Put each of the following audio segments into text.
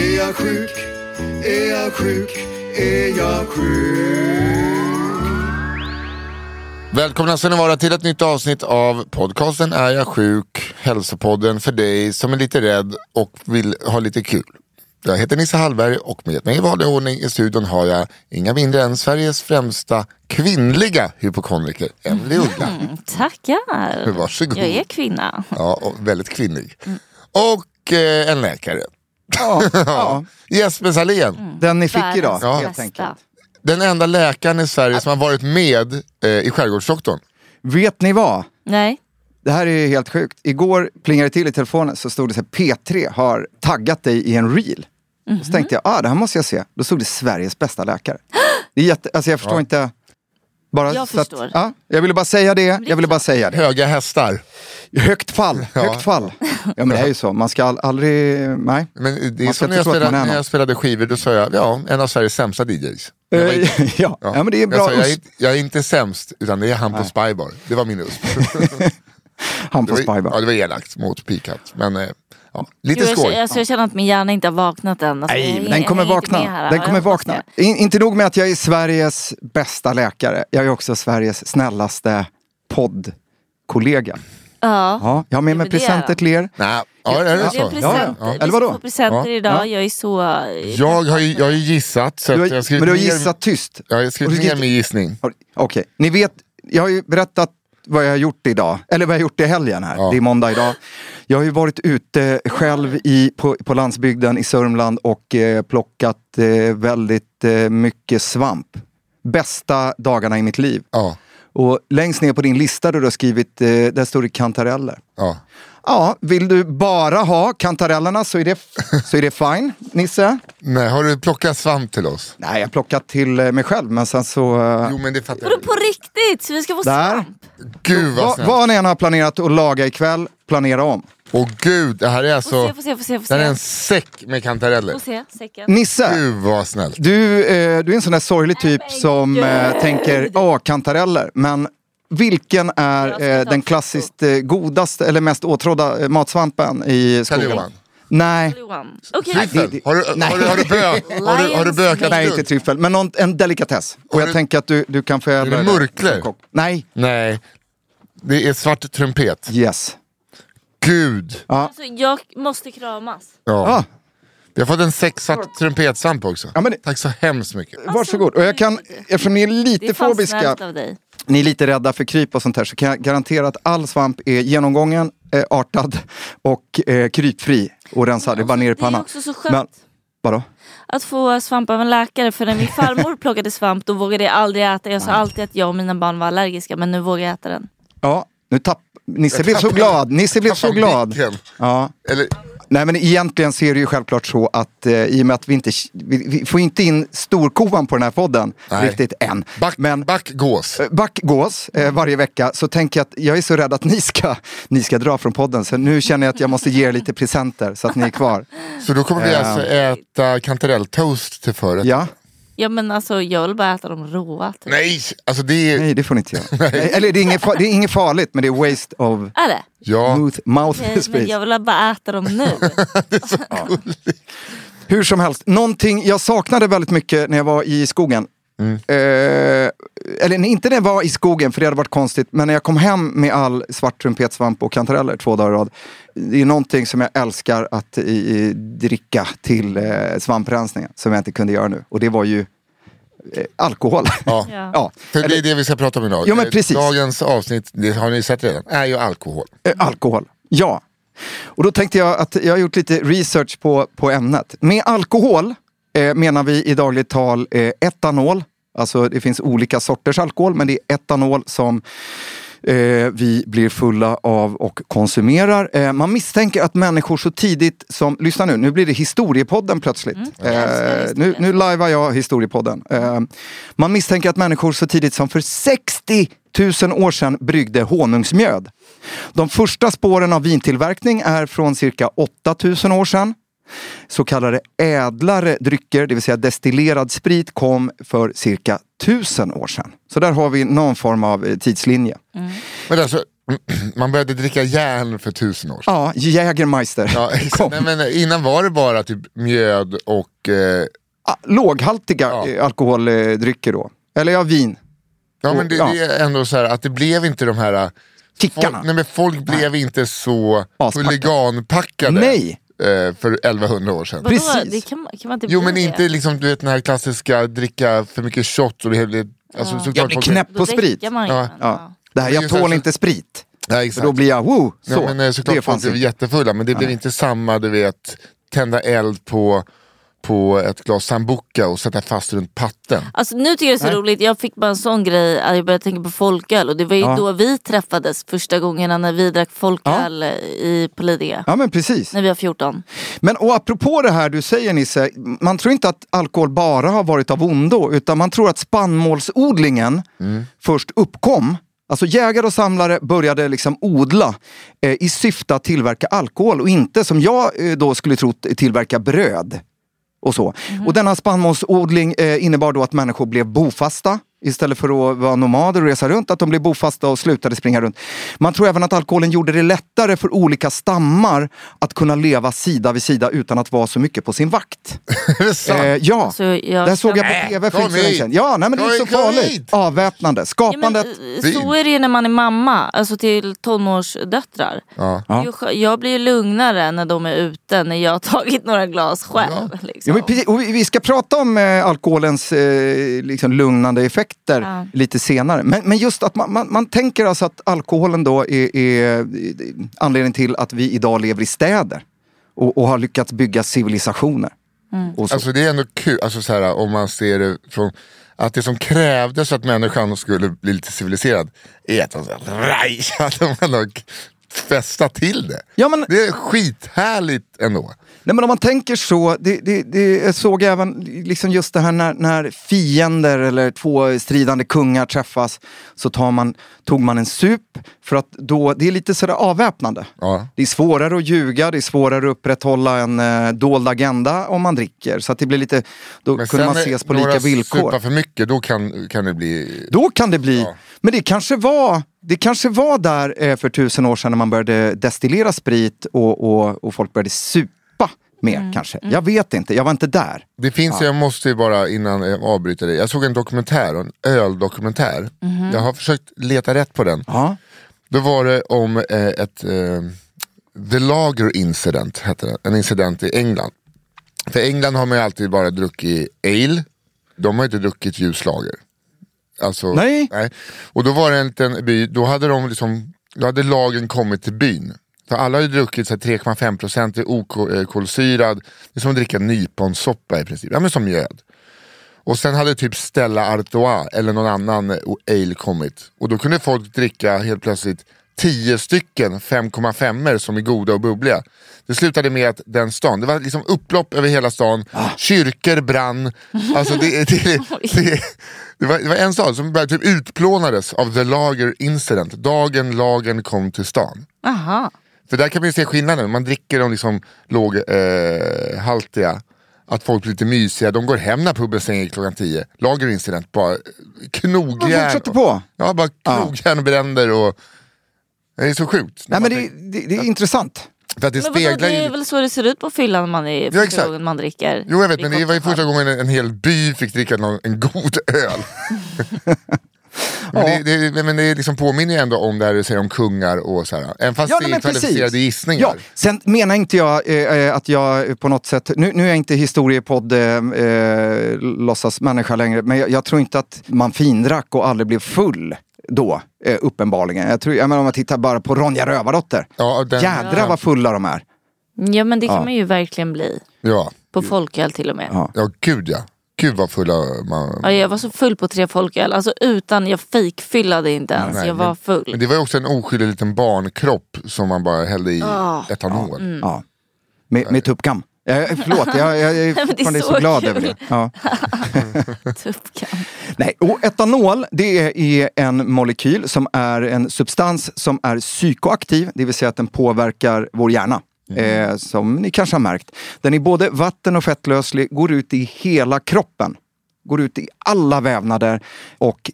Är jag sjuk? Är jag sjuk? Är jag sjuk? Välkomna ska ni vara till ett nytt avsnitt av podcasten Är jag sjuk? Hälsopodden för dig som är lite rädd och vill ha lite kul. Jag heter Nisse Hallberg och med mig i vanlig ordning i studion har jag inga mindre än Sveriges främsta kvinnliga hypokondriker, Emelie Uggla. Tackar. Varsågod. Jag är kvinna. Ja, och väldigt kvinnlig. Och eh, en läkare. Ja, Jesper Salén, den ni fick idag Världens helt bästa. enkelt. den enda läkaren i Sverige som har varit med eh, i Skärgårdsdoktorn. Vet ni vad? Nej. Det här är helt sjukt. Igår plingade det till i telefonen så stod det så här, P3 har taggat dig i en reel. Och så tänkte jag, ah, det här måste jag se. Då stod det Sveriges bästa läkare. Det är jätte, alltså jag förstår inte. Bara Jag så att- förstår. ja, jag ville bara säga det, jag ville bara säga det. Höga hästar. Högt fall, högt fall. Ja men det är ju så, man ska aldrig, nej. Men det är som när jag, spelade, är när jag spelade skivor, då sa jag ja, en av Sveriges sämsta DJs. Jag var Eh, ja. ja, men det är bra jag, sa, jag, är, jag är inte sämst, utan det är han på Spybar. Det var min USP. Han Det på var, Spybar. ja, det var elakt mot Pikat. Men eh, ja, lite Gud, jag, skoj. känner- alltså, jag känner att min hjärna inte har vaknat än. Alltså, Nej, jag- men den jag kommer vakna. här. Den kommer jag vakna. In, inte nog med att jag är Sveriges bästa läkare, jag är också Sveriges snällaste poddkollega. Ja. Ja, jag har med mig presenter till er. Nej, ja, är det så? Ja, ja. Vi Eller ska vadå? få presenter Ja. idag. Ja. Jag är så... Jag har ju, jag har ju gissat, så har, jag men du har ner- gissat tyst. Jag har skrivit ner min gissning. Okej, ni vet, jag har ju berättat vad jag har gjort idag, eller vad jag har gjort i helgen här. Ja. Det är måndag idag. Jag har ju varit ute själv i, på, på landsbygden i Sörmland och eh, plockat eh, väldigt eh, mycket svamp. Bästa dagarna i mitt liv. Ja, Och längst ner på din lista du har skrivit, eh, där står det kantareller. ja. Ja, vill du bara ha kantarellerna så är det, så är det fine, Nisse. Nej, har du plockat svamp till oss? Nej, jag har plockat till eh, mig själv, men sen så... eh, Jo men det fattar Vadå jag. på riktigt? Så vi ska få Där. svamp? Gud vad Vad, snällt. vad ni än har planerat att laga ikväll, planera om. Åh gud, det här är Få alltså... se, få se, få se. Få Det här är se. en säck med kantareller. Få se, säcken. Nisse, Gud vad snällt. du, eh, du är en sån där sorglig typ som eh, tänker, åh, kantareller. Men vilken Jag är eh, en den klassiskt eh, godaste eller mest åtrådda eh, matsvampen i skogen? Johan. Nej. Okej. Tryffel. Har du, har du, har du, bö, har du, har du bökat nej inte tryffel, men någon, en delikatess. Och Har jag du- tänker att du, du kan få Är det som murklor? kock. Nej, Nej, det är svart trumpet. yes. Gud. Alltså, jag måste kramas. Ja. Ah, Vi har fått en sex svart trumpetsvamp också. Ja, men det- Tack så hemskt mycket. varsågod. Och jag kan, eftersom ni är Det är lite fan fobiska, snällt av dig. Ni är lite rädda för kryp och sånt här, så kan jag garantera att all svamp är genomgången, eh, artad och eh, krypfri och rensad. Det är bara ner i Det är pannan. också så skönt. Men, vadå? Att få svamp av en läkare. För när min farmor plockade svamp då vågade jag aldrig äta. Jag sa alltid att jag och mina barn var allergiska men nu vågar jag äta den. Ja, nu tapp... Nisse blev så tappade- glad. Nisse blev så glad. Ja. Eller, Nej men egentligen så är det ju självklart så att eh, i och med att vi inte vi, vi får inte in storkovan på den här podden Nej. riktigt än. Back, men back gås. eh, back gås eh, varje vecka så tänker jag att jag är så rädd att ni ska, ni ska dra från podden. Så nu känner jag att jag måste ge er lite presenter så att ni är kvar. Så då kommer vi Ja. alltså äta kantarelltoast till förrätt. Ja? Ja men alltså jag vill bara äta dem råa. Typ. Nej, alltså det är... Nej det får ni inte göra. Nej, Eller det är, inget, det är inget farligt men det är waste of Är det? Ja, mouth, mouth Nej, men space. jag vill bara äta dem nu. Hur som helst, någonting jag saknade väldigt mycket när jag var i skogen. Eh, eller inte när jag var i skogen, för det hade varit konstigt. Men när jag kom hem med all svart trumpetsvamp och kantareller två dagar i rad. Det är någonting som jag älskar att i, i, dricka till eh, svamprensningen. Som jag inte kunde göra nu. Och det var ju eh, alkohol. Ja. Ja. För det är det vi ska prata om idag. Ja, men precis. Dagens avsnitt, det har ni sett redan, är ju alkohol. Eh, alkohol, ja. Och då tänkte jag att jag har gjort lite research på, på ämnet. Med alkohol eh, menar vi i dagligt tal eh, etanol. Alltså det finns olika sorters alkohol men det är etanol som eh, vi blir fulla av och konsumerar. Eh, man misstänker att människor så tidigt som, lyssna nu, nu blir det historiepodden plötsligt. älskar Eh, nu, nu lajvar jag historiepodden. Eh, man misstänker att människor så tidigt som för 60 000 år sedan bryggde honungsmjöd. De första spåren av vintillverkning är från cirka 8000 år sedan. Så kallade ädlare drycker, det vill säga destillerad sprit, kom för cirka 1000 år sedan. Så där har vi någon form av eh, tidslinje. Men alltså, man började dricka järn för tusen år sedan. Ja, Jägermeister. Ja. Nej, men innan var det bara typ mjöd och... Eh, Ah, Låghaltiga Ja. eh, alkoholdrycker då. Eller ja, vin. ja men det, Ja. det är ändå så här att det blev inte de här... eh, Kickarna. Folk, nej men folk blev inte så Aspackade. huliganpackade Nej. Eh, för 1100 år sedan. Vadå? Precis. Det kan, man- kan man inte Jo bli men det? inte liksom du vet den här klassiska dricka för mycket shot och det blir... Alltså, såklart Jag blir folk- knäpp Då på sprit. däckar man ju. Ja. men, Ja. Det här, Men jag det tål så- inte sprit. Ja, För exakt. då blir jag, woo, så. Ja, men eh, såklart det folk fanns blev inte. jättefulla men det blev inte samma du vet tända eld på, på ett glas sambuca och sätta fast runt patten. Alltså nu tycker jag det är så Nej. roligt, jag fick bara en sån grej att jag började tänka på folköl och det var ju Ja. då vi träffades första gångerna när vi drack folköl i på Lidingö. Ja men precis. När vi var 14. Men och apropå det här du säger Nisse, man tror inte att alkohol bara har varit av ondo, utan man tror att spannmålsodlingen först uppkom. Alltså jägare och samlare började liksom odla eh, i syfte att tillverka alkohol och inte som jag eh, då skulle tro tillverka bröd. Och, så. och denna spannmålsodling eh, innebar då att människor blev bofasta istället för att vara nomader och resa runt, att de blev bofasta och slutade springa runt. Man tror även att alkoholen gjorde det lättare för olika stammar att kunna leva sida vid sida utan att vara så mycket på sin vakt. Eh, ja, Alltså, jag det här såg jag på tv för inte så länge sedan. Ja, nej, men det är så farligt. Avväpnande, Ja, men, skapandet. eh, så är det ju när man är mamma, alltså till tonårsdöttrar. ja. Ja. Skö- Jag blir lugnare när de är ute, när jag har tagit några glas själv. Liksom. Ja, men precis, och vi vi ska prata om eh, alkoholens eh, liksom lugnande effekter Ja. lite senare. Men, men just att man, man, man tänker alltså att alkoholen då är, är anledningen till att vi idag lever i städer och, och har lyckats bygga civilisationer. Så. Alltså det är ändå kul, alltså så här, om man ser det från att det som krävdes för att människan skulle bli lite civiliserad är att de, så fästa till det. Ja, men- Det är skithärligt ändå. Nej, men om man tänker så, det, det, det, jag såg även liksom just det här när, när fiender eller två stridande kungar träffas så tar man, tog man en sup för att då, det är lite sådär avväpnande. Ja. Det är svårare att ljuga, det är svårare att upprätthålla en eh, dold agenda om man dricker. Så att det blir lite, då Men kunde man sen ses på lika villkor. supar för mycket, då kan, kan det bli... Då kan det bli, Ja. men det kanske var det kanske var där eh, för tusen år sedan när man började destillera sprit och, och, och folk började supa mer kanske. Jag vet inte, jag var inte där. Det finns, jag måste ju bara innan jag avbryter dig. Jag såg en dokumentär, en öldokumentär. Jag har försökt leta rätt på den. Ja. Då var det om eh, ett eh, The Lager Incident, hette det. en incident i England. För England har man ju alltid bara druckit ale, de har inte druckit ljuslager. Alltså, Nej. Och då var det en liten by, då hade, de liksom, då hade lagen kommit till byn. För alla har ju druckit så här 3,5% okolsyrad, det är som att dricka nyponsoppa i princip, ja men som mjöd. Och sen hade typ Stella Artois eller någon annan eh, ale kommit. Och då kunde folk dricka helt plötsligt tio stycken 5,5 som är goda och bubbliga. Det slutade med att den stan, det var liksom upplopp över hela stan, kyrkor brann. Alltså det, det, det, det, var, det var en stad som bara typ utplånades av the lager incident, dagen lagen kom till stan. Aha. För där kan man ju se skillnaden, man dricker de liksom låghaltiga, eh, att folk blir lite mysiga, de går hem när puben stänger klockan 10. Lager incident, bara knogjärn. Man fortsätter på. Ja, bara knogjärn och bränder och... Det är så sjukt. Nej, men det, det, det är intressant. För att det Men vadå, speglar det är väl så det ser ut på fyllan när man är Ja, exakt. man dricker. Jo jag vet, men det var ju första gången en, en hel by fick dricka någon, en god öl. men, det, det, men det liksom påminner ju ändå om det här du säger om kungar och så här. Även fast Ja, det är men kvalificerade precis. gissningar. Ja, sen menar inte jag eh, eh, att jag på något sätt, nu, nu är jag inte historiepodd eh, eh, låtsasmänniska längre, men jag, jag tror inte att man findrack och aldrig blev full då, eh, uppenbarligen. Jag tror, jag menar, om man tittar bara på Ronja Rövardotter. Ja, den- Jädrar vad fulla de är. Ja men det kan Ja. man ju verkligen bli. Ja. På folköl till och med. Ja. ja, gud ja. Gud vad fulla man... Ja, jag var så full på tre folköl. Alltså utan, jag fejkfyllade inte ens. Nej, jag var men- full. Men det var ju också en oskyldig liten barnkropp som man bara hällde i etanol. Mm. Ja. Med, med tuppkam. Eh, förlåt, jag, jag, jag är fortfarande så, så glad kul. över det. Ja. Nej, och etanol det är en molekyl som är en substans som är psykoaktiv, det vill säga att den påverkar vår hjärna. Eh, som ni kanske har märkt. Den är både vatten och fettlöslig, går ut i hela kroppen. Går ut i alla vävnader och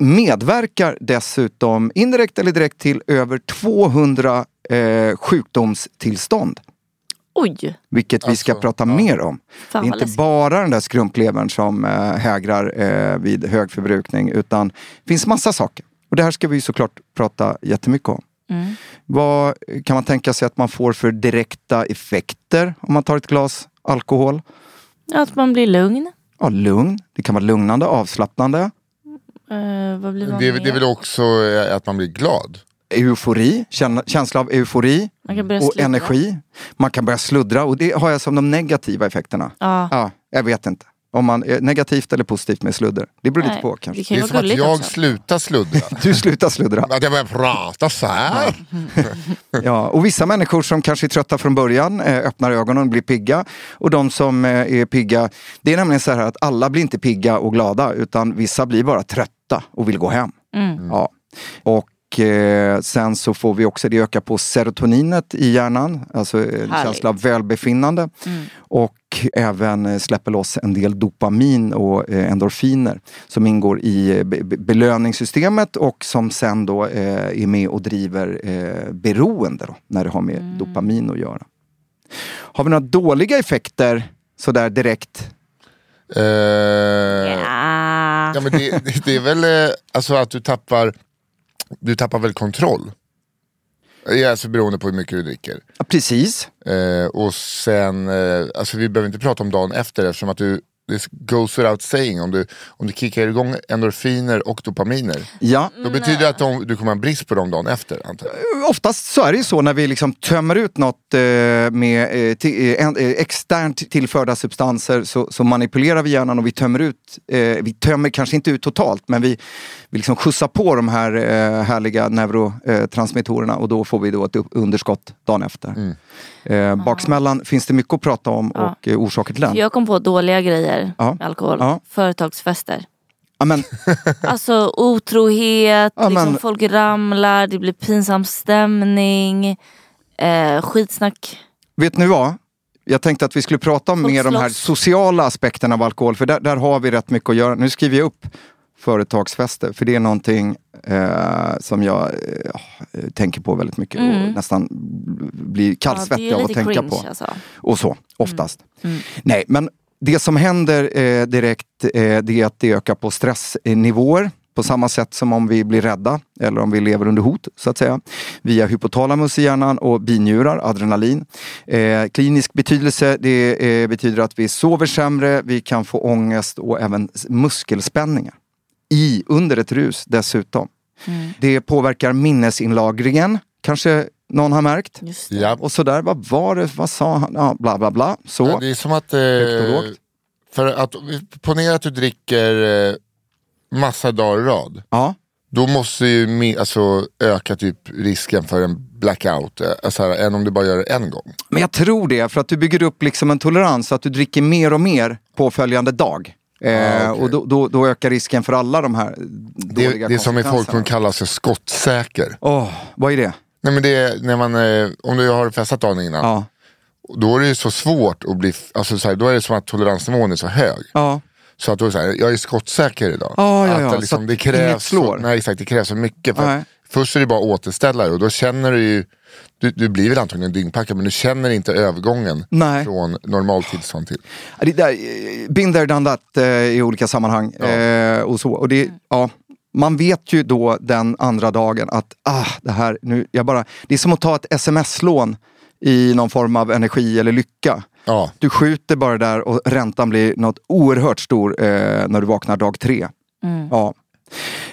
medverkar dessutom indirekt eller direkt till över 200 eh, sjukdomstillstånd. Oj, Vilket vi ska Alltså, prata ja. mer om. Fan, det är inte läskigt. bara den där skrumplevern som eh, hägrar eh, vid hög förbrukning utan det finns massa saker. Och det här ska vi såklart prata jättemycket om. Mm. Vad kan man tänka sig att man får för direkta effekter om man tar ett glas alkohol? att man blir lugn. Ja, lugn. Det kan vara lugnande, avslappnande. Eh, vad blir man Det, det är väl också eh, att man blir glad. Eufori, känsla av eufori Man kan börja och sluddra. energi. Man kan börja sluddra och det har jag som de negativa effekterna. Ja. Ja, jag vet inte. Om man är negativt eller positivt med sludder. Det beror lite Nej, på kanske. Det kan Det är som att jag också. slutar sluddra. Du slutar sluddra. Att jag börjar prata så här. Ja, och vissa människor som kanske är trötta från början eh, öppnar ögonen och blir pigga. Och de som eh, är pigga, det är nämligen så här att alla blir inte pigga och glada utan vissa blir bara trötta och vill gå hem. Ja. Och eh, sen så får vi också, det ökar på serotoninet i hjärnan, alltså en Härligt. känsla av välbefinnande. Och även eh, släpper loss en del dopamin och eh, endorfiner som ingår i eh, be- be- belöningssystemet och som sen då eh, är med och driver eh, beroende då, när det har med dopamin att göra. Har vi några dåliga effekter sådär direkt? Eh, Ja. Ja, men det, det, det är väl eh, alltså att du tappar, du tappar väl kontroll. Det är Alltså beroende på hur mycket du dricker. Ja, precis. Eh, och sen, eh, alltså vi behöver inte prata om dagen efter eftersom att du, det goes without saying, om du, om du kickar igång endorfiner och dopaminer. Ja. Då betyder det att de, du kommer ha brist på dem dagen efter antar jag. Oftast så är det ju så när vi liksom tömmer ut något eh, med eh, ti- eh, en- eh, externt tillförda substanser så, så manipulerar vi hjärnan och vi tömmer ut, eh, vi tömmer kanske inte ut totalt men vi, vi liksom skjutsar på de här eh, härliga neurotransmittorerna och då får vi då ett underskott dagen efter. Eh, baksmällan finns det mycket att prata om Ja. och eh, orsaker till den. Jag kom på dåliga grejer Ja. med alkohol. Ja. Företagsfester. Ja, men, Alltså otrohet, liksom, folk ramlar, det blir pinsam stämning, eh, skitsnack. Vet ni vad? Jag tänkte att vi skulle prata om mer de här sociala aspekterna av alkohol, för där, där har vi rätt mycket att göra. Nu skriver jag upp företagsfester, för det är någonting eh, som jag eh, tänker på väldigt mycket och nästan blir Ja, kallsvettig är av att tänka cringe på. alltså. Och så, oftast. Nej, men det som händer eh, direkt eh, det är att det ökar på stressnivåer. På samma sätt som om vi blir rädda eller om vi lever under hot så att säga. Via hypotalamus i hjärnan och binjurar, adrenalin. Eh, klinisk betydelse, det eh, betyder att vi sover sämre, vi kan få ångest och även muskelspänningar. I, under ett rus dessutom. Det påverkar minnesinlagringen, kanske någon har märkt. Just det. Ja. Och sådär, vad var det, vad sa han? Ja, bla bla bla. Så. Ja, det är som att, eh, för att ponera att du dricker eh, massa dagar i rad. Ja. då måste ju alltså, öka typ risken för en blackout. Alltså här, än om du bara gör det en gång. Men jag tror det, för att du bygger upp liksom en tolerans så att du dricker mer och mer påföljande dag. Eh, Ah, okej. Och då, då, då ökar risken för alla de här Det, dåliga det som i folkmun kallas för skottsäker. Åh, vad är det? Nej, men det är när man, eh, om du har festat dagen innan, Ja. då är det ju så svårt att bli, alltså, så här, då är det som att toleransnivån är så hög. Ja. Så att då är det så här, jag är skottsäker idag. Ja, ja, att ja, det, liksom, det krävs slår. Så, nej exakt, det krävs så mycket. För först är det bara återställare och då känner du ju, du, du blir väl antagligen dyngpackad men du känner inte övergången Nej. från normaltillstånd till. Ja, Det där, eh, been there, done that eh, i olika sammanhang. Eh, och så. Och det, ja, man vet ju då den andra dagen att ah, det här, nu, jag bara, det är som att ta ett sms-lån i någon form av energi eller lycka. Ja, Du skjuter bara där och räntan blir något oerhört stor eh, när du vaknar dag tre. Ja.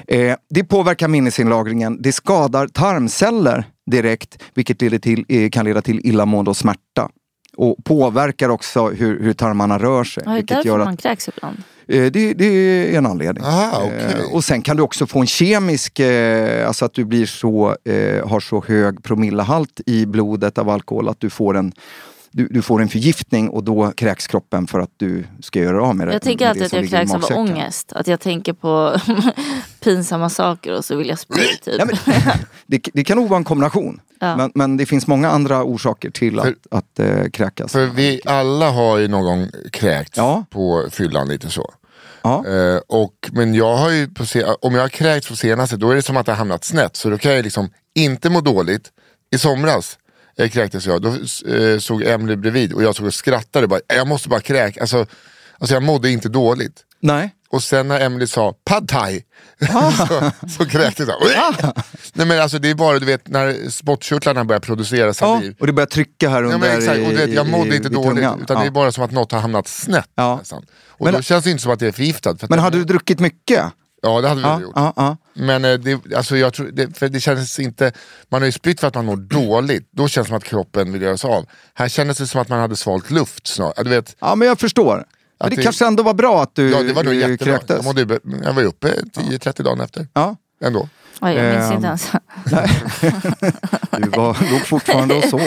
Eh, det påverkar minnesinlagringen. Det skadar tarmceller direkt, vilket leder till, eh, kan leda till illamående och smärta. Och påverkar också hur, hur tarmarna rör sig. Ja, det är vilket därför gör att, man kräks ibland. eh, det, det är en anledning. Aha. Eh, och sen kan du också få en kemisk, alltså att du blir så, har så hög promillehalt i blodet av alkohol att du får en du, du får en förgiftning och då kräks kroppen för att du ska göra av med det. Jag tänker alltid det att jag kräks av ångest. Att jag tänker på pinsamma saker och så vill jag spy typ. Ja, men, det, det kan nog vara en kombination. Ja. Men, men det finns många andra orsaker till att, För- att eh, kräkas. för vi alla har ju någon gång kräkts Ja. på fyllan lite så. ja. Eh, och, men jag har ju, på se- om jag har kräkts på senaste då är det som att det har hamnat snett. Så då kan jag liksom inte må dåligt. I somras eh, kräktes jag, då eh, såg Emily bredvid och jag såg och skrattade. Bara, jag måste bara kräka. Alltså, alltså jag mådde inte dåligt. Nej. Och sen när Emily sa pad thai så, så kräktes jag. Nej men alltså det är bara du vet när spottkörtlarna börjar producera Ja, saliv. och det börjar trycka här Ja, under men exakt, och du vet, jag i- mådde i- inte vid dåligt tungan. utan ja. det är bara som att något har hamnat snett. Ja. Nästan. Och Men- då känns det inte som att det är förgiftat. För Men hade du druckit mycket? Ja det hade vi Ja, gjort. ja, ja. Men eh, det, alltså jag tror, det, för det känns inte, man har ju spytt för att man mår dåligt, då känns det som att kroppen vill göra sig av. Här kändes det som att man hade svalt luft snart. Du vet, ja, men jag förstår. Men det, det- kanske ändå var bra att du ja, det var nog jättebra. Jag, kräktes. mådde, jag var ju uppe 10-30 dagar efter. Ja. Ändå. Oj, jag minns Ehm, inte ens. Du var, låg fortfarande och sov.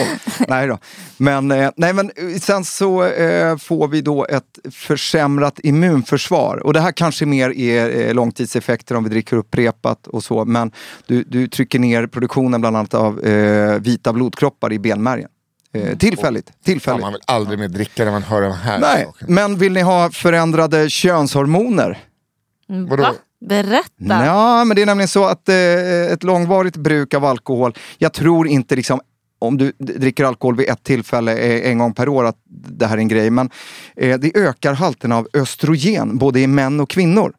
nej då. Men, eh, nej, men eh, sen så eh, får vi då ett försämrat immunförsvar. Och det här kanske mer är eh, långtidseffekter om vi dricker upprepat och så. Men du, du trycker ner produktionen bland annat av eh, vita blodkroppar i benmärgen. Eh, tillfälligt. Fan, tillfälligt. man vill aldrig mer dricka när man hör de här Nej, sakerna. men vill ni ha förändrade könshormoner? Vadå? Berätta. Ja, men det är nämligen så att eh, ett långvarigt bruk av alkohol, jag tror inte liksom om du dricker alkohol vid ett tillfälle eh, en gång per år att det här är en grej, men eh, det ökar halten av östrogen både i män och kvinnor.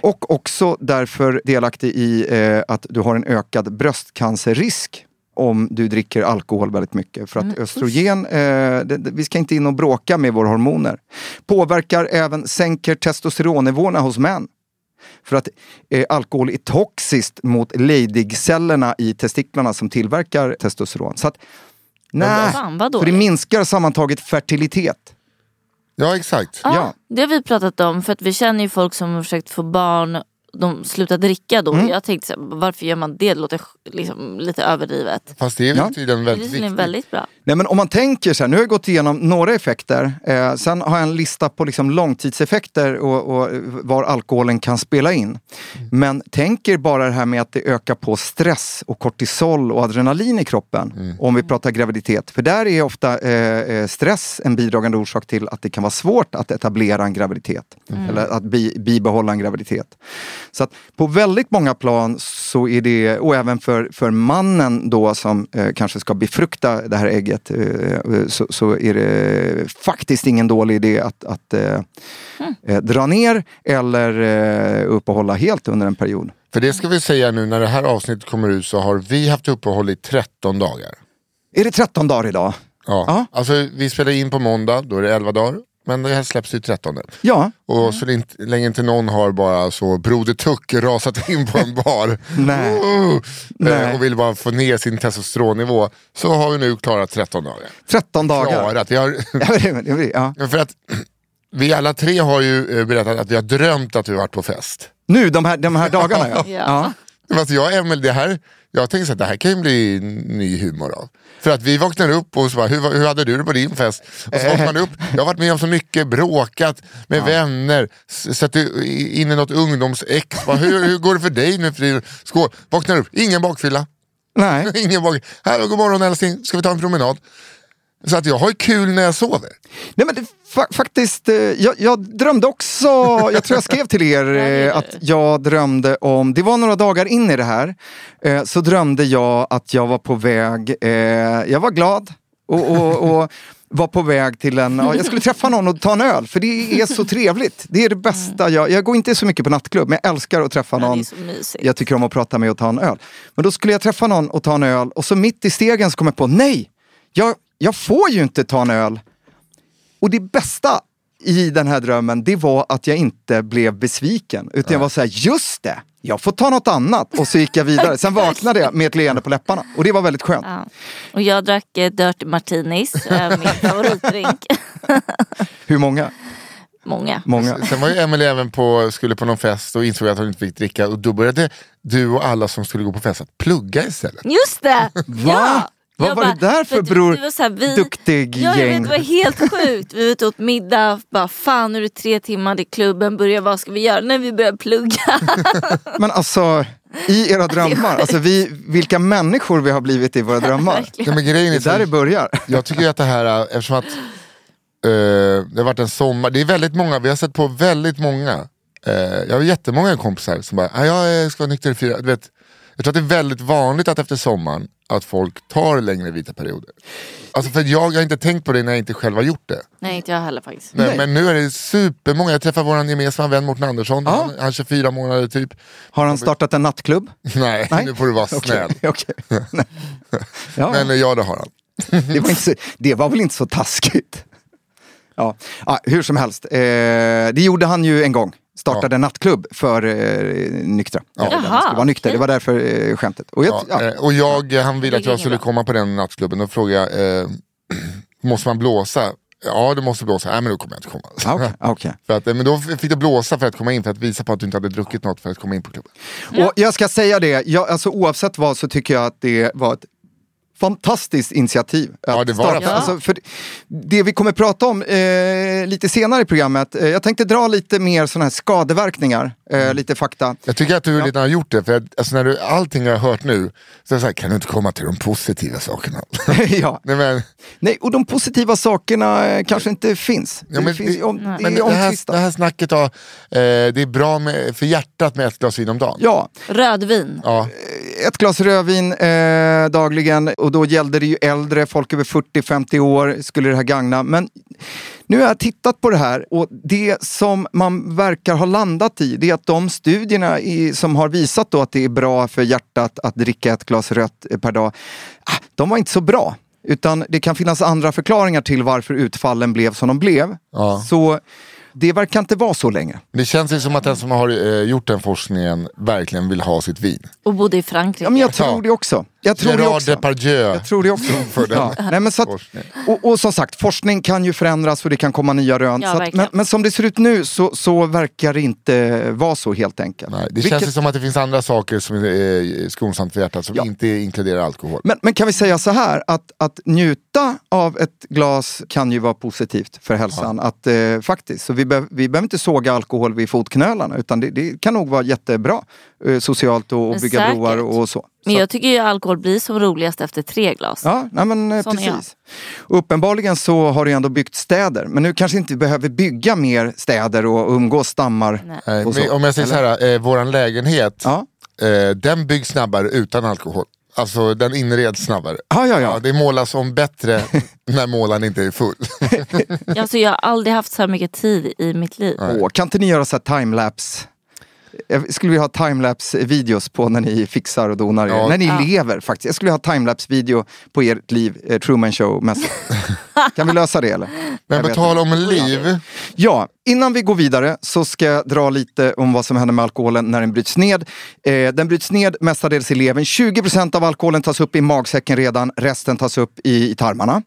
Och också därför delaktig i eh, att du har en ökad bröstcancerrisk om du dricker alkohol väldigt mycket. För att östrogen, eh, det, det, vi ska inte in och bråka med våra hormoner. Påverkar även, sänker testosteronnivåerna hos män. För att eh, alkohol är toxiskt mot Leydig-cellerna i testiklarna som tillverkar testosteron. Så att, nej, så det minskar sammantaget fertilitet. Ja exakt. Ja, Ja. Det har vi pratat om för att vi känner ju folk som har försökt få barn de slutar dricka då. Mm. Jag tänkte så här, varför gör man det? Det låter liksom lite överdrivet. Fast det är Ja. tydligen Det är väldigt viktigt. väldigt bra. Nej, men om man tänker så här, nu har jag gått igenom några effekter. Eh, sen har jag en lista på liksom långtidseffekter och, och var alkoholen kan spela in. Men tänker bara det här med att det ökar på stress och kortisol och adrenalin i kroppen. Om vi pratar graviditet. För där är ofta eh, eh, stress en bidragande orsak till att det kan vara svårt att etablera en graviditet. Eller att bi, bibehålla en graviditet. Så att på väldigt många plan så är det, och även för, för mannen då som eh, kanske ska befrukta det här ägget, eh, så, så är det faktiskt ingen dålig idé att, att eh, eh, dra ner eller eh, uppehålla helt under en period. För det ska vi säga nu när det här avsnittet kommer ut så har vi haft uppehåll i 13 dagar. Är det 13 dagar idag? Ja. Ja. Alltså vi spelar in på måndag, då är det 11 dagar. Men det här släpps ju 13. Ja. Och så länge, länge inte någon har bara så Broder Tuck rasat in på en bar Nej. eh, Nej. och vill bara få ner sin testosteronnivå så har vi nu klarat 13 dagar. 13 dagar. Klarat. Vi har, Ja, det- det- för att Vi alla tre har ju eh, berättat att vi har drömt att vi har varit på fest. Nu, de här, de här dagarna ja. Ja. ja. Alltså jag och Emil, det här, jag tänkte att det här kan ju bli ny humor av. För att vi vaknar upp och så bara, hur, hur hade du det på din fest? Och så vaknar man upp, jag har varit med om så mycket, bråkat med vänner, s- sett i- in i något ungdomsex. Bara, hur, hur går det för dig nu för? Skål, vaknar upp, ingen bakfylla. Nej. Ingen bak... Här, god morgon älskling, ska vi ta en promenad? Så att jag har ju kul när jag sover. Nej men det, fa- faktiskt, eh, jag, jag drömde också, jag tror jag skrev till er eh, att jag drömde om, det var några dagar in i det här, eh, så drömde jag att jag var på väg, jag var glad och, och, och var på väg till en, ja, jag skulle träffa någon och ta en öl, för det är så trevligt. Det är det bästa, jag, jag går inte så mycket på nattklubb, men jag älskar att träffa någon jag tycker om att prata med och ta en öl. Men då skulle jag träffa någon och ta en öl och så mitt i stegen så kom jag på, nej, jag, jag får ju inte ta en öl. Och det bästa i den här drömmen, det var att jag inte blev besviken. Utan jag var så här, just det, jag får ta något annat. Och så gick jag vidare. Sen vaknade jag med ett leende på läpparna. Och det var väldigt skönt. Ja. Och jag drack eh, Dirty Martinis, eh, min favoritdrink. Hur många? Många. Många. Sen var ju Emily även på, skulle på någon fest och insåg att hon inte fick dricka och då började du och alla som skulle gå på fest att plugga istället. Just det! Va? Ja. Vad Jag var det där för du- bror- du var så här, vi, duktig ja, jag gäng? vet, Det var helt sjukt. Vi var ute åt middag, bara fan nu är det tre timmar, i klubben börjar, vad ska vi göra? Nej vi börjar plugga. Men alltså, i era drömmar, alltså vi, vilka människor vi har blivit i våra drömmar. Ja, men grejen Det är är där det börjar. jag tycker att det här, äh, eftersom att eh, det har varit en sommar, det är väldigt många, vi har sett på väldigt många. Eh, jag har jättemånga kompisar som bara, ah, jag eh, ska vara nykter i fyra, du vet, jag tror att det är väldigt vanligt att efter sommaren att folk tar längre vita perioder. Alltså för jag har inte tänkt på det när jag inte själv har gjort det. Nej inte jag heller faktiskt. Men, men nu är det supermånga, jag träffar vår gemensamma vän Mårten Andersson, han, han är 24 månader typ. Har han startat en nattklubb? Nej, Nej. nu får du vara snäll. Nej. ja, Men ja det har han. det, var inte så, det var väl inte så taskigt? Ja, ja hur som helst. Eh, det gjorde han ju en gång. Startade en nattklubb för eh, nyktra. Ja. Jaha, skulle vara nykter, det var därför eh, skämtet. Och jag, Ja, ja. eh, och jag, eh, han ville att jag skulle komma på den nattklubben och fråga eh, måste man blåsa? Ja det måste blåsa, nej men då kommer jag inte komma. Ah, okej, ah, för att, eh, men då fick du blåsa för att komma in, för att visa på att du inte hade druckit något för att komma in på klubben. Och jag ska säga det, jag, alltså, oavsett vad så tycker jag att det var ett fantastiskt initiativ. Ja, att det var starta. det. Alltså, för det vi kommer prata om eh, lite senare i programmet, eh, jag tänkte dra lite mer sådana här skadeverkningar, Mm. eh, lite fakta. Jag tycker att du redan har gjort det, för att, alltså, när du, allting jag har hört nu, så är det så här, kan du inte komma till de positiva sakerna? ja. nej, men, Nej, och de positiva sakerna eh, kanske inte finns. Ja, men det, finns det- om, men det är det, här, det här snacket av, eh, det är bra med, för hjärtat med ett glas vin om dagen. Ja, Rödvin. Ja, ett glas rödvin eh, dagligen och då gällde det ju äldre, folk över 40-50 år skulle det här gagna. Men nu har jag tittat på det här och det som man verkar ha landat i det är att de studierna i, som har visat då att det är bra för hjärtat att dricka ett glas rött eh, per dag, ah, de var inte så bra. Utan det kan finnas andra förklaringar till varför utfallen blev som de blev. Ja. Så det verkar inte vara så längre. det känns ju som att den som har eh, gjort den forskningen verkligen vill ha sitt vin. Och bodde i Frankrike. Ja, men jag tror Ja. det också. Jag tror det Gerard också. Depardieu. Jag tror det också. för den Ja. Nej, men så att, och, och som sagt, forskning kan ju förändras och det kan komma nya rön. Ja, så att, men, men som det ser ut nu så, så verkar det inte vara så helt enkelt. Nej, det Vilket- känns som att det finns andra saker som är eh, skonsamt för hjärtat som Ja. inte inkluderar alkohol. men, men kan vi säga så här, att, att njuta av ett glas kan ju vara positivt för hälsan. Att, eh, faktiskt. Så vi, be, vi behöver inte såga alkohol vid fotknölarna utan det, det kan nog vara jättebra eh, socialt och, och bygga säkert. broar och så. Men jag tycker ju alkohol blir som roligast efter tre glas. Ja, nej men eh, Sån precis. Uppenbarligen så har det ändå byggt städer. Men nu kanske inte vi behöver bygga mer städer och umgås stammar. Nej. Och så. om jag säger så här, eh, våran lägenhet, Ja. eh, den byggs snabbare utan alkohol. Alltså den inreds snabbare. Ja, ja, ja. Ja, det målas om bättre när målaren inte är full. Alltså, jag har aldrig haft så här mycket tid i mitt liv. Åh, kan inte ni göra så här timelapse? Jag skulle vilja ha timelapse videos på när ni fixar och donar er. Ja. När ni Ja. lever faktiskt. Jag skulle vilja ha timelapse video på ert liv, eh, Truman show mässigt. Kan vi lösa det eller? Men på tal om liv, Ja, innan vi går vidare så ska jag dra lite om vad som händer med alkoholen när den bryts ned. Eh, den bryts ned mestadels i levern. 20% av alkoholen tas upp i magsäcken redan, resten tas upp i, i tarmarna.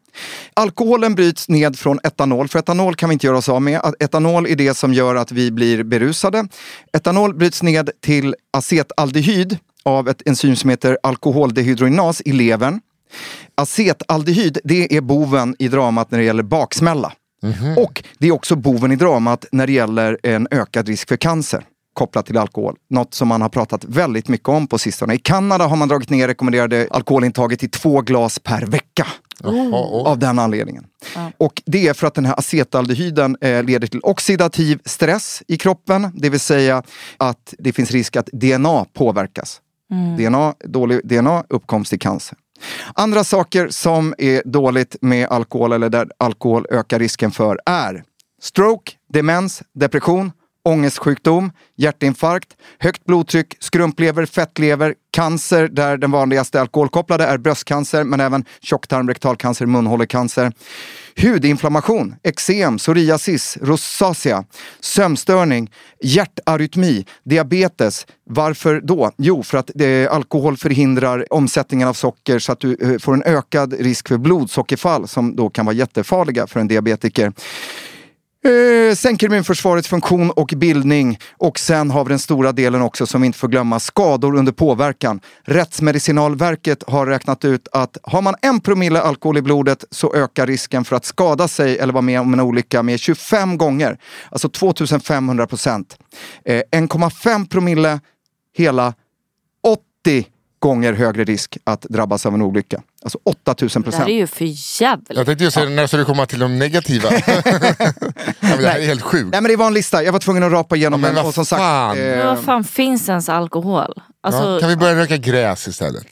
Alkoholen bryts ned från etanol, för etanol kan vi inte göra oss av med. Etanol är det som gör att vi blir berusade. Etanol bryts ned till acetaldehyd av ett enzym som heter alkoholdehydrogenas i levern. Acetaldehyd, det är boven i dramat när det gäller baksmälla. Och det är också boven i dramat när det gäller en ökad risk för cancer kopplat till alkohol. Något som man har pratat väldigt mycket om på sistone. I Kanada har man dragit ner rekommenderade alkoholintaget till två glas per vecka. Och- Av den anledningen. Och det är för att den här acetaldehyden eh, leder till oxidativ stress i kroppen. Det vill säga att det finns risk att DNA påverkas. DNA, dålig DNA, uppkomst i cancer. Andra saker som är dåligt med alkohol eller där alkohol ökar risken för är stroke, demens, depression, ångestsjukdom, hjärtinfarkt, högt blodtryck, skrumplever, fettlever, cancer där den vanligaste alkoholkopplade är bröstcancer men även tjocktarm, rektalcancer, munhålecancer. Hudinflammation, eksem, psoriasis, rosacea, sömnstörning, hjärtarytmi, diabetes. Varför då? Jo, för att eh, alkohol förhindrar omsättningen av socker så att du eh, får en ökad risk för blodsockerfall som då kan vara jättefarliga för en diabetiker. Eh, sänker immunförsvarets funktion och bildning. Och sen har vi den stora delen också som vi inte får glömma, skador under påverkan. Rättsmedicinalverket har räknat ut att har man en promille alkohol i blodet så ökar risken för att skada sig eller vara med om en olycka med 25 gånger. Alltså 2500 procent. Eh, 1,5 promille, hela 80 gånger högre risk att drabbas av en olycka. Alltså 8000 Det här procent. är ju för jävligt. Jag tänkte just säga, när ska du komma till de negativa? ja, men det här är helt sjukt. Nej men det var en lista, jag var tvungen att rapa igenom Ja, men den. Och som sagt, fan. eh, Men vad fan finns ens alkohol? Alltså, Ja, kan vi börja röka gräs istället?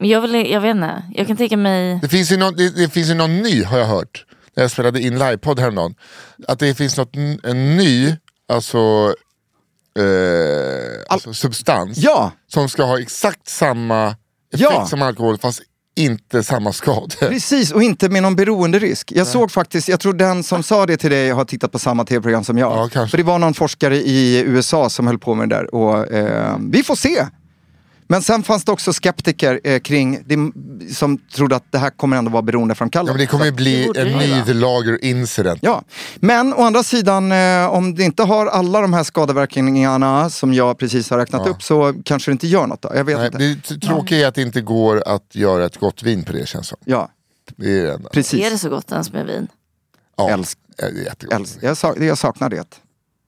men jag, vill, jag vet inte, jag kan tänka mig... Det finns ju någon, det, det finns ju någon ny har jag hört. När jag spelade in livepodd häromdagen. Att det finns något, en ny alltså, eh, alltså substans. Ja, Som ska ha exakt samma effekt Ja. som alkohol fast inte samma skador. precis och inte med någon beroenderisk. Jag såg faktiskt, jag tror den som sa det till dig har tittat på samma tv-program som jag. Ja. För det var någon forskare i USA som höll på med det där och eh, vi får se. Men sen fanns det också skeptiker eh, kring, det, som trodde att det här kommer ändå vara Ja, beroendeframkallande. men det kommer ju bli en ny. The Lager incident. Ja, men å andra sidan eh, om det inte har alla de här skadeverkningarna som jag precis har räknat upp så kanske det inte gör något då. Jag vet Nej, inte. det tråkiga är att det inte går att göra ett gott vin på det känns som. Ja, Det är precis. Är det så gott ens med vin? Ja, Älsk- det är jättegott. Äls- Jag, sak- jag saknar det.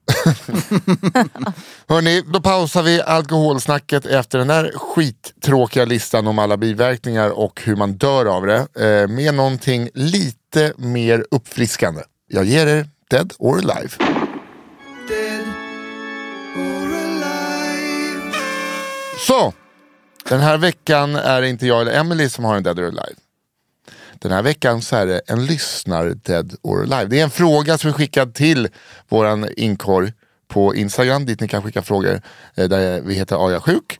Hörni, då pausar vi alkoholsnacket efter den där skittråkiga listan om alla biverkningar och hur man dör av det. Eh, med någonting lite mer uppfriskande. Jag ger er Dead or Alive. Så, den här veckan är det inte jag eller Emily som har en Dead or Alive. Den här veckan så är det en lyssnar Dead or Alive. Det är en fråga som är skickad till våran inkorg på Instagram dit ni kan skicka frågor eh, där vi heter Aja Sjuk.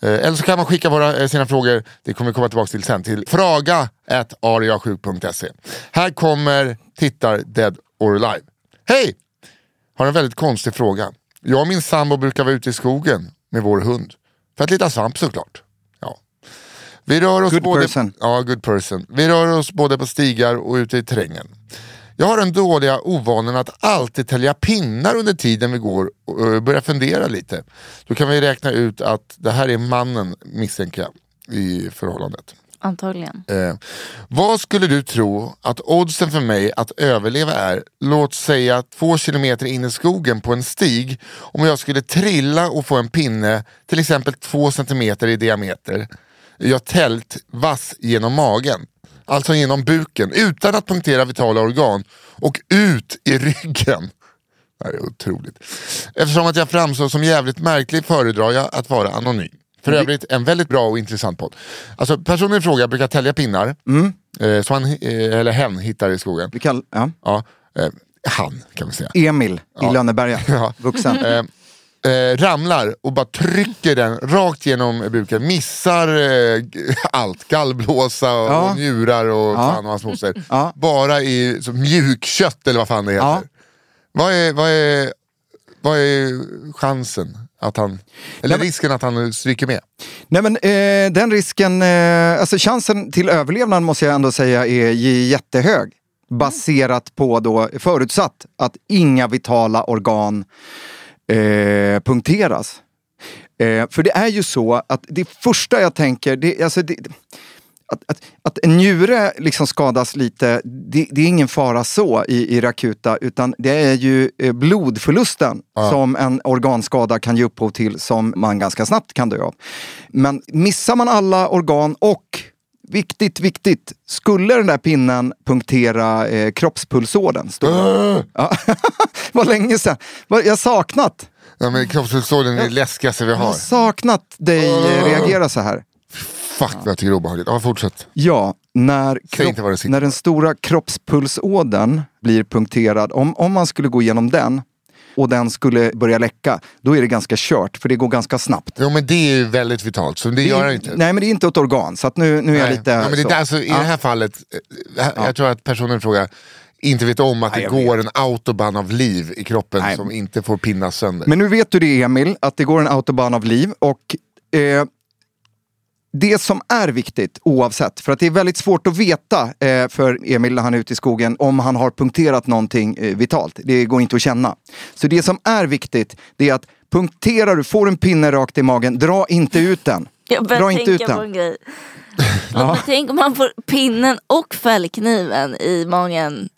Eh, eller så kan man skicka våra, eh, sina frågor, det kommer vi komma tillbaka till sen, till fraga.ariasjuk.se. Här kommer tittar Dead or Alive. Hej! Har en väldigt konstig fråga. Jag och min sambo brukar vara ute i skogen med vår hund. För att leta svamp såklart. Vi rör oss Good både, person. Ja, good person. Vi rör oss både på stigar och ute i terrängen. Jag har den dåliga ovanan att alltid tälja pinnar under tiden vi går och eh, börjar fundera lite. Då kan vi räkna ut att det här är mannen misstänker jag i förhållandet. Antagligen. Eh, vad skulle du tro att oddsen för mig att överleva är, låt säga två kilometer in i skogen på en stig, om jag skulle trilla och få en pinne, till exempel två centimeter i diameter. Jag tält vass genom magen, alltså genom buken, utan att punktera vitala organ och ut i ryggen. Det här är otroligt. Eftersom att jag framstår som jävligt märklig föredrar jag att vara anonym. För övrigt en väldigt bra och intressant podd. Alltså personen i fråga brukar tälja pinnar, eh, som han, eh, eller hen hittar i skogen. Vi kan, ja. Ja, eh, han kan vi säga. Emil i Lönneberga, Ja. vuxen. Eh, ramlar och bara trycker den rakt genom buken. Missar eh, allt, gallblåsa och, Ja. och njurar och Ja. fan och hans moster. Ja. Bara i så, mjukkött eller vad fan det heter. Ja. Vad är, vad är, vad är chansen att han, eller risken att han stryker med? Nej men eh, den risken, eh, alltså chansen till överlevnad måste jag ändå säga är jättehög. Baserat på då, förutsatt att inga vitala organ eh, punkteras. Eh, för det är ju så att det första jag tänker, det, alltså det, att, att, att en njure liksom skadas lite, det, det är ingen fara så i, i det akuta, utan det är ju eh, blodförlusten som en organskada kan ge upphov till som man ganska snabbt kan dö av. Men missar man alla organ och Viktigt, viktigt. Skulle den där pinnen punktera eh, kroppspulsådern? Det. Ja. Vad länge sedan. Jag har saknat. Ja, men kroppspulsådern är det läskigaste vi Jag har har. saknat dig eh, reagera så här. Fuck vad jag tycker det är obehagligt. Ja, fortsätt. Ja, när, sitter när den stora kroppspulsådern blir punkterad, om, om man skulle gå igenom den och den skulle börja läcka, då är det ganska kört, för det går ganska snabbt. Jo men det är ju väldigt vitalt, så det, gör han inte. Nej, men det är inte ett organ, så att nu, nu är jag lite... ja, men det, så. alltså, I Ja. det här fallet, eh, jag tror att personen i fråga inte vet om att Nej, det går en autobahn av liv i kroppen Nej. som inte får pinnas sönder. Men nu vet du det Emil, att det går en autobahn av liv och eh, det som är viktigt oavsett, för att det är väldigt svårt att veta eh, för Emil när han är ute i skogen om han har punkterat någonting eh, vitalt. Det går inte att känna. Så det som är viktigt, det är att punkterar du, får en pinne rakt i magen, dra inte ut den. Jag Dra börjar inte ut tänka på den. en grej. Mig tänka om man får pinnen och fällkniven i magen.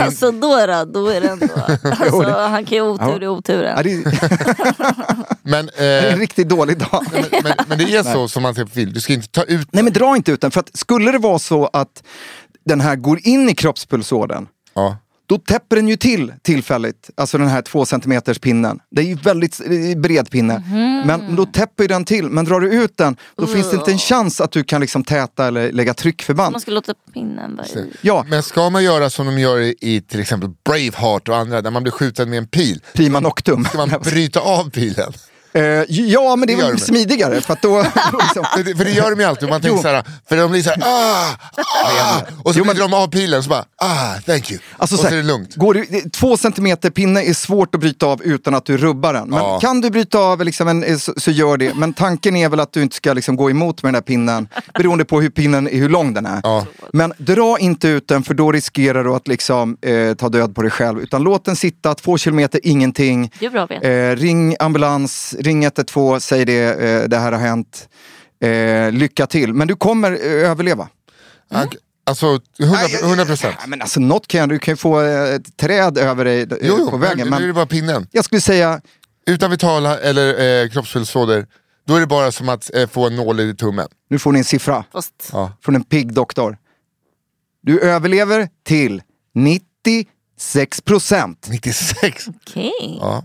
Alltså då då, då är det ändå... Alltså, han kan ju ha otur i oturen. Ja, det, är, Men, det är en eh, riktigt dålig dag. men, men det är så som man ser på film, du ska inte ta ut Nej men dra inte ut den, för att skulle det vara så att den här går in i kroppspulsådern, Ja. Då täpper den ju till tillfälligt, alltså den här två centimeters pinnen. Det är ju väldigt eh, bred pinne. Men då täpper ju den till, men drar du ut den, då finns det inte en chans att du kan liksom täta eller lägga tryckförband. Man ska låta pinnen vara i. Ja, Men ska man göra som de gör i, i till exempel Braveheart och andra, där man blir skjuten med en pil, prima noctum. ska man bryta av pilen? Eh, ja, men det är Det gör väl smidigare, för att då... då liksom, För det, för det gör de ju alltid, man tänker Jo. såhär, för de blir såhär ah, ah, och så Jo, men- bryter de av pilen så bara ah, thank you. Alltså, och så så här, är det lugnt. Går du, två centimeter pinne är svårt att bryta av utan att du rubbar den. Men Ja. kan du bryta av liksom en, eh, så, så gör det. Men tanken är väl att du inte ska liksom gå emot med den där pinnen beroende på hur pinnen hur lång den är. Ja. Men dra inte ut den för då riskerar du att liksom, eh, ta död på dig själv. Utan låt den sitta, två kilometer, ingenting. Är. Eh, ring ambulans, ring 112, säg det, eh, det här har hänt. Eh, lycka till, men du kommer eh, överleva. Han- Alltså 100 procent. Ja, men alltså något kan du kan ju få ett träd över dig Jo, jo, på men vägen. är det Men bara pinnen. jag skulle säga, Utan vitala eller eh, kroppspulsåder, då är det bara som att eh, få en nål i tummen. nu får ni en siffra Fast, Ja. från en pigg doktor. Du överlever till 96 procent. 96. okej. Ja.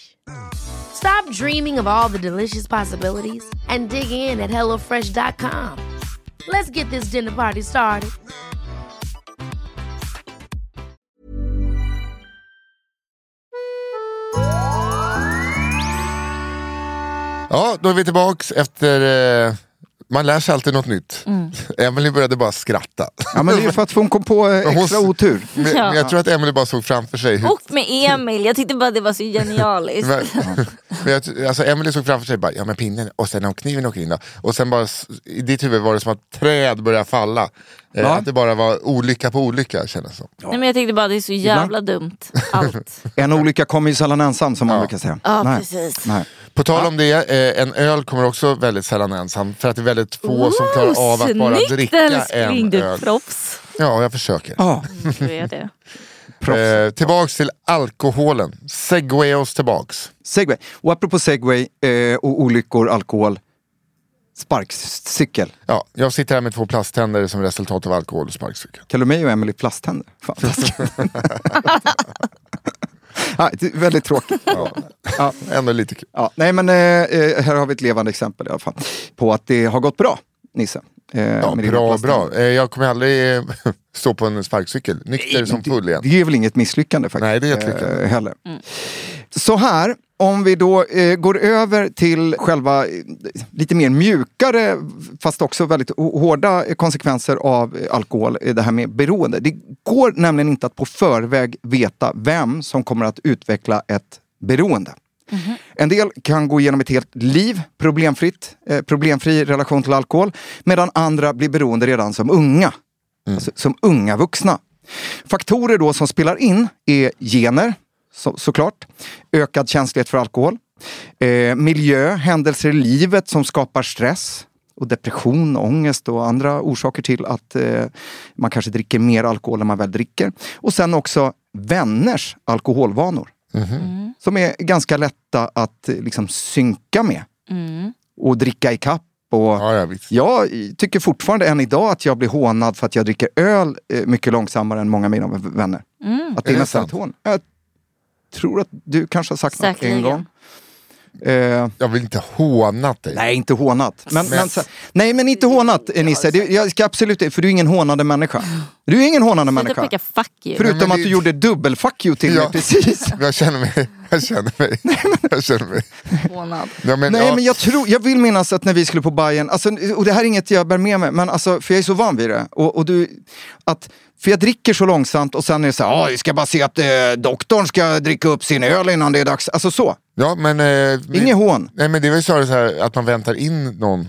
Stop dreaming of all the delicious possibilities and dig in at HelloFresh.com. Let's get this dinner party started. Ja, då är vi tillbaks efter... Eh, man lär sig alltid något nytt. Mm. Emily började bara skratta. Ja, men det är för att hon kom på eh, Men hon- extra otur. Men, men jag tror att Emily bara såg framför sig hur... Och med Emil, jag tyckte bara det var så genialiskt. Men, men jag, alltså Emily såg framför sig bara, ja men pinnen och sen om kniven åker in då. Och sen bara, i ditt huvud var det som att träd började falla. Eh, Ja. Att det bara var olycka på olycka kändes som. Nej, men jag tyckte bara det är så jävla dumt, allt. En olycka kommer ju sällan ensam som man brukar säga. Ja, Nej. precis. Nej. På tal om det, eh, en öl kommer också väldigt sällan ensam. För att det är väldigt få som klarar av att bara Snyggt dricka älskling, en du öl. proffs. Ja, jag försöker. Ja, Du vet det. Eh, tillbaks till alkoholen. Segway oss tillbaks. segway. Och apropå segway eh, och olyckor, alkohol. Sparkcykel. Ja, jag sitter här med två plasttänder som resultat av alkohol och sparkcykel. Kallar du mig och Emily plasttänder? Fan, ja, är väldigt tråkigt. Ja. Ändå lite kul. Ja, nej men eh, här har vi ett levande exempel i alla fall. På att det har gått bra, Nisse. Eh, Ja, bra, bra. Eh, jag kommer aldrig eh, stå på en sparkcykel, nykter Nej, som full igen. Det är väl inget misslyckande faktiskt. Nej, det är ett lyckande. eh, heller. Så här, om vi då eh, går över till själva eh, lite mer mjukare fast också väldigt hårda konsekvenser av eh, alkohol, eh, det här med beroende. Det går nämligen inte att på förväg veta vem som kommer att utveckla ett beroende. En del kan gå igenom ett helt liv problemfritt, eh, problemfri relation till alkohol, medan andra blir beroende redan som unga. Alltså, som unga vuxna. Faktorer då som spelar in är gener, så, såklart, ökad känslighet för alkohol, eh, miljö, händelser i livet som skapar stress och depression, ångest och andra orsaker till att eh, man kanske dricker mer alkohol än man väl dricker. Och sen också vänners alkoholvanor som är ganska lätta att eh, liksom synka med Mm. och dricka i kapp. Och Ja, ja, visst. jag tycker fortfarande än idag att jag blir hånad för att jag dricker öl eh, mycket långsammare än många av mina vänner. Mm. Att det är Är det nästan sant? ett hån. Jag tror att du kanske har sagt något en gång. Eh, Jag vill inte hånat dig. nej, inte hånat. Men, Men- men, nej, men inte hånat Nisse. Det, jag ska absolut, för du är ingen hånande människa. Du är ingen hånande människa. peka fuck you. Förutom Nej, men att det- du gjorde dubbel fuck you till Ja. mig precis. Jag känner mig, jag känner mig, jag känner mig. Hånad. Ja, men, Nej ja, men jag tror, jag vill minnas att när vi skulle på Bayern, alltså, och det här är inget jag bär med mig, men alltså, för jag är så van vid det. Och, och du, att, för jag dricker så långsamt och sen är det så här, "Ah, jag ska bara se att eh, doktorn ska dricka upp sin öl innan det är dags. Alltså så, ja, men, eh, vi- inget hån. Nej men det är väl snarare så här att man väntar in någon.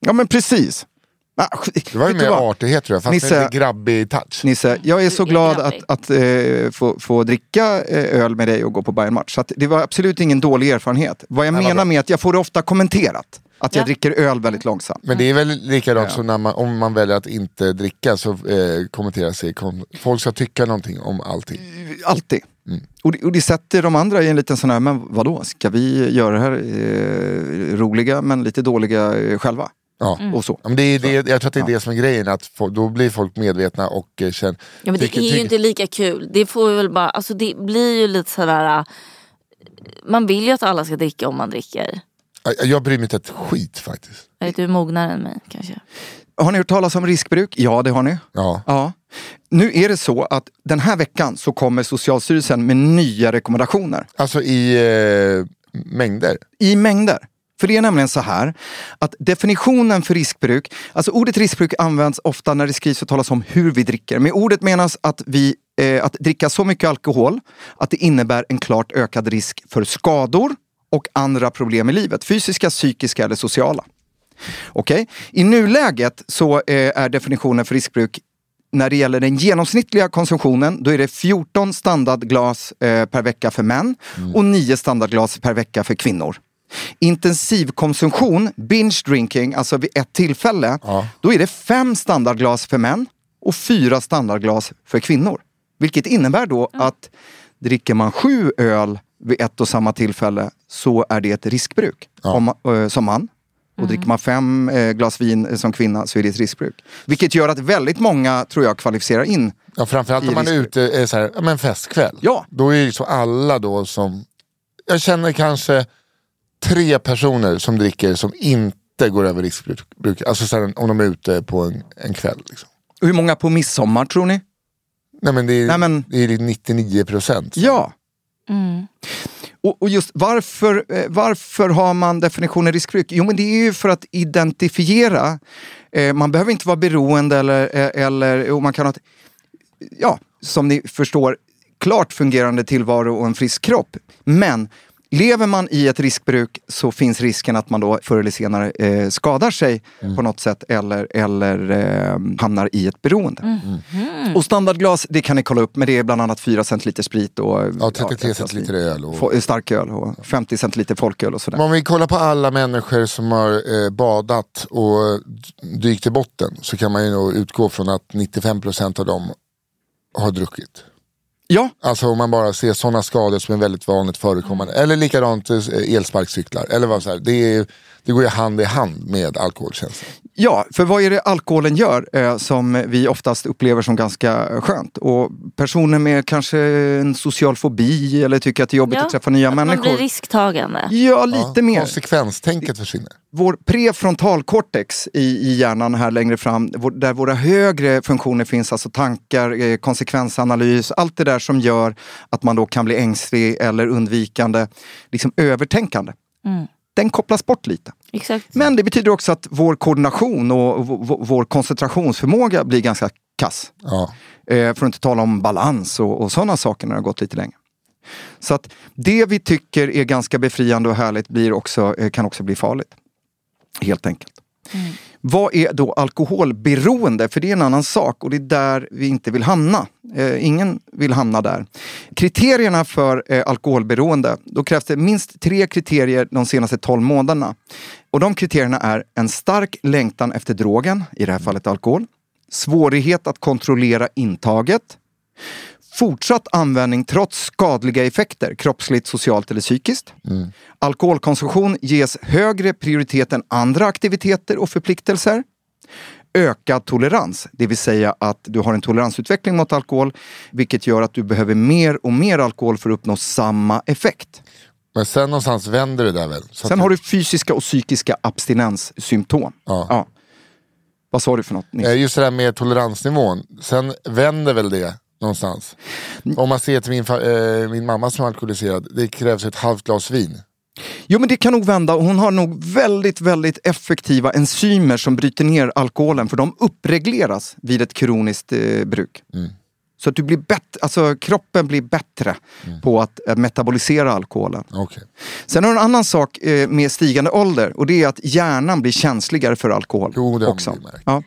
Ja men precis. Ah, Det var ju mer artighet tror jag, fast Nisse- med lite grabbig touch. Nisse, jag är så glad att, att eh, få, få dricka eh, öl med dig och gå på Bayern-match. Så att det var absolut ingen dålig erfarenhet. Vad jag Nej, menar med att jag får det ofta kommenterat. Att jag Ja. dricker öl väldigt långsamt. Men det är väl likadant som när man, om man väljer att inte dricka så eh, kommenterar sig, kom, folk ska tycka någonting om allting. Alltid. Mm. Och, det, och det sätter de andra i en liten sån här, men vadå, ska vi göra det här eh, roliga men lite dåliga eh, själva? Ja. Och så. Ja, Men det är det, jag tror att det är det som är grejen, att få, då blir folk medvetna och eh, känner... Ja, men det tycker- är ju tycker- inte lika kul. Det får vi väl bara, alltså det blir ju lite sådär. äh, Man vill ju att alla ska dricka om man dricker. Jag- bryr mig inte ett skit faktiskt. Vet, du är mognare än mig kanske. Har ni hört talas om riskbruk? Ja, det har ni. Ja. Ja. Nu är det så att den här veckan så kommer Socialstyrelsen med nya rekommendationer. Alltså i eh, mängder. I mängder. För det är nämligen så här att definitionen för riskbruk, alltså ordet riskbruk används ofta när det skrivs och talas om hur vi dricker. Med ordet menas att vi eh, att dricka så mycket alkohol att det innebär en klart ökad risk för skador och andra problem i livet. Fysiska, psykiska eller sociala. Okej? I nuläget så eh, är definitionen för riskbruk när det gäller den genomsnittliga konsumtionen, då är det 14 standardglas eh, per vecka för män och 9 standardglas per vecka för kvinnor. Intensivkonsumtion, binge drinking, alltså vid ett tillfälle, Ja. då är det 5 standardglas för män och 4 standardglas för kvinnor. Vilket innebär då att dricker man sju öl vid ett och samma tillfälle så är det ett riskbruk om, man- eh, som man. Och dricker man fem eh, glas vin eh, som kvinna så är det ett riskbruk. Vilket gör att väldigt många, tror jag, kvalificerar in. Ja, framförallt om man är ute, är så här, ja, men festkväll. Ja. Då är det så alla då som, jag känner kanske tre personer som dricker som inte går över riskbruk. Alltså så här, om de är ute på en, en kväll. Liksom. Hur många på midsommar tror ni? Nej men det är, Nej, men- det är 99 procent. Ja. Och, och just varför, eh, varför har man definitionen riskbruk? Jo men det är ju för att identifiera. Eh, man behöver inte vara beroende eller, eh, eller och man kan ha ett, ja, som ni förstår, klart fungerande tillvaro och en frisk kropp. Men Lever man i ett riskbruk så finns risken att man då förr eller senare eh, skadar sig Mm. på något sätt eller, eller eh, hamnar i ett beroende. Mhm. Och standardglas, det kan ni kolla upp, men det är bland annat 4 centiliter sprit och Ja, 33 ja, centiliter öl. Och... starköl och 50 centiliter folköl och sådär. Om vi kollar på alla människor som har eh, badat och dykt i botten så kan man ju nog utgå från att 95% av dem har druckit. Ja, Alltså om man bara ser sådana skador som är väldigt vanligt förekommande. Eller likadant eh, elsparkcyklar. Eller vad så här. Det, är, det går ju hand i hand med alkoholkänslan. Ja, för vad är det alkoholen gör eh, som vi oftast upplever som ganska skönt? Och personer med kanske en social fobi eller tycker att det är jobbigt att träffa nya att människor. Man blir risktagande. Ja, lite mer. Konsekvenstänket försvinner. Vår prefrontalkortex i, i hjärnan här längre fram, vår, där våra högre funktioner finns, alltså tankar, eh, konsekvensanalys, allt det där som gör att man då kan bli ängslig eller undvikande, liksom övertänkande. Mm. Den kopplas bort lite. Exakt. Men det betyder också att vår koordination och vår koncentrationsförmåga blir ganska kass. Ja. Eh, för att inte tala om balans och, och sådana saker när det har gått lite längre. Så att det vi tycker är ganska befriande och härligt blir också, eh, kan också bli farligt. Helt enkelt. Vad är då alkoholberoende? För det är en annan sak och det är där vi inte vill hamna. Eh, ingen vill hamna där. Kriterierna för eh, alkoholberoende, då krävs det minst tre kriterier de senaste 12 månaderna. Och de kriterierna är en stark längtan efter drogen, i det här fallet alkohol. Svårighet att kontrollera intaget. Fortsatt användning trots skadliga effekter, kroppsligt, socialt eller psykiskt. Alkoholkonsumtion ges högre prioritet än andra aktiviteter och förpliktelser. Ökad tolerans, det vill säga att du har en toleransutveckling mot alkohol, vilket gör att du behöver mer och mer alkohol för att uppnå samma effekt. Men sen någonstans vänder det där väl? Så Sen har du fysiska och psykiska abstinenssymptom. Ja. Vad sa du för något? Nils? Eh, Just det där med toleransnivån. Sen vänder väl det någonstans. Om man ser till min, eh, min mamma som är alkoholiserad. Det krävs ett halvt glas vin. Jo men det kan nog vända hon har nog väldigt, väldigt effektiva enzymer som bryter ner alkoholen för de uppregleras vid ett kroniskt eh, bruk. Så att du blir bättre, alltså kroppen blir bättre på att eh, metabolisera alkoholen. Okej. Sen har du en annan sak eh, med stigande ålder och det är att hjärnan blir känsligare för alkohol. Jo, det också. Ja.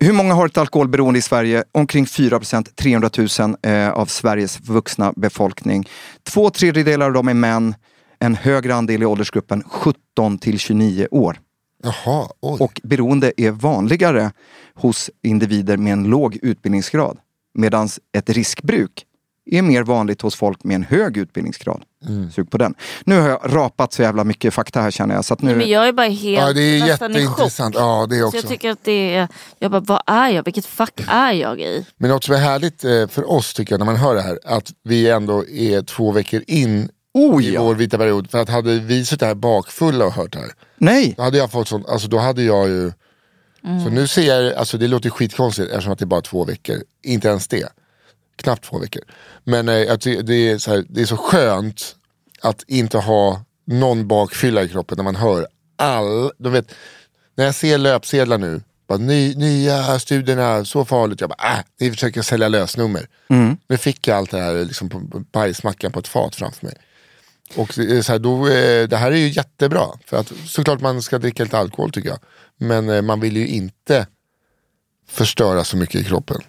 Hur många har ett alkoholberoende i Sverige? Omkring 4 procent, 300 000 eh, av Sveriges vuxna befolkning. Två tredjedelar av dem är män, en högre andel i åldersgruppen 17 till 29 år. Jaha, oj. Och beroende är vanligare hos individer med en låg utbildningsgrad. Medan ett riskbruk är mer vanligt hos folk med en hög utbildningsgrad. Mm. Sug på den. Nu har jag rapat så jävla mycket fakta här känner jag. Så att nu... Men jag är bara helt Ja, det är nästan i chock. jätteintressant. Ja, det är Så också. jag tycker att det är, jag bara, vad är jag? Vilket fack är jag i? Men något som är härligt eh, för oss tycker jag när man hör det här. Att vi ändå är två veckor in Oh, i ja. vår vita period. För att hade vi suttit här bakfulla och hört det här. Nej! Då hade jag fått sånt, alltså då hade jag ju Mm. Så nu ser jag, alltså det låter skitkonstigt eftersom att det är bara två veckor. Inte ens det. Knappt två veckor. Men eh, det, är så här, det är så skönt att inte ha någon bakfylla i kroppen när man hör all, de vet, när jag ser löpsedlar nu, bara, ny, nya studierna, så farligt. Jag bara, äh, ni försöker sälja lösnummer. Nu fick jag allt det här liksom på, bajsmackan på ett fat framför mig. Och så här, då, eh, det här är ju jättebra. För att såklart man ska dricka lite alkohol tycker jag. Men eh, man vill ju inte förstöra så mycket i kroppen.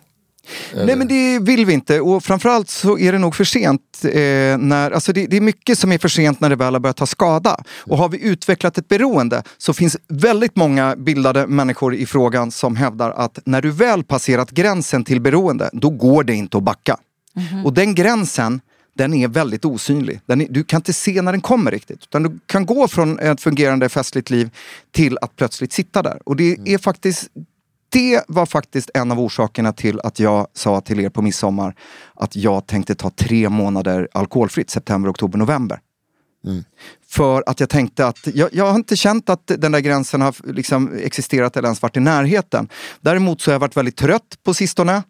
Nej men det vill vi inte och framförallt så är det nog för sent. Eh, när, alltså det, det är mycket som är för sent när det väl har börjat ta skada. Och har vi utvecklat ett beroende så finns väldigt många bildade människor i frågan som hävdar att när du väl passerat gränsen till beroende, då går det inte att backa. Och den gränsen, den är väldigt osynlig. Är, du kan inte se när den kommer riktigt. Utan du kan gå från ett fungerande festligt liv till att plötsligt sitta där. Och det är faktiskt det var faktiskt en av orsakerna till att jag sa till er på midsommar att jag tänkte ta tre månader alkoholfritt, september, oktober, november. För att jag tänkte att jag, jag har inte känt att den där gränsen har liksom existerat eller ens varit i närheten. Däremot så har jag varit väldigt trött på sistone.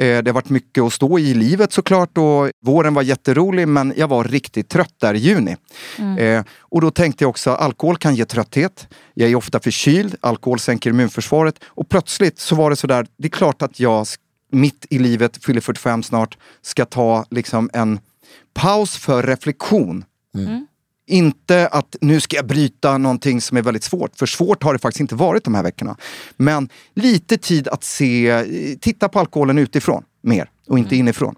Eh, Det har varit mycket att stå i livet såklart och våren var jätterolig men jag var riktigt trött där i juni. Eh, och då tänkte jag också att alkohol kan ge trötthet. Jag är ofta förkyld, alkohol sänker immunförsvaret och plötsligt så var det sådär, det är klart att jag mitt i livet, fyller 45 snart, ska ta liksom en paus för reflektion. Inte att nu ska jag bryta någonting som är väldigt svårt, för svårt har det faktiskt inte varit de här veckorna. Men lite tid att se, titta på alkoholen utifrån mer och inte inifrån.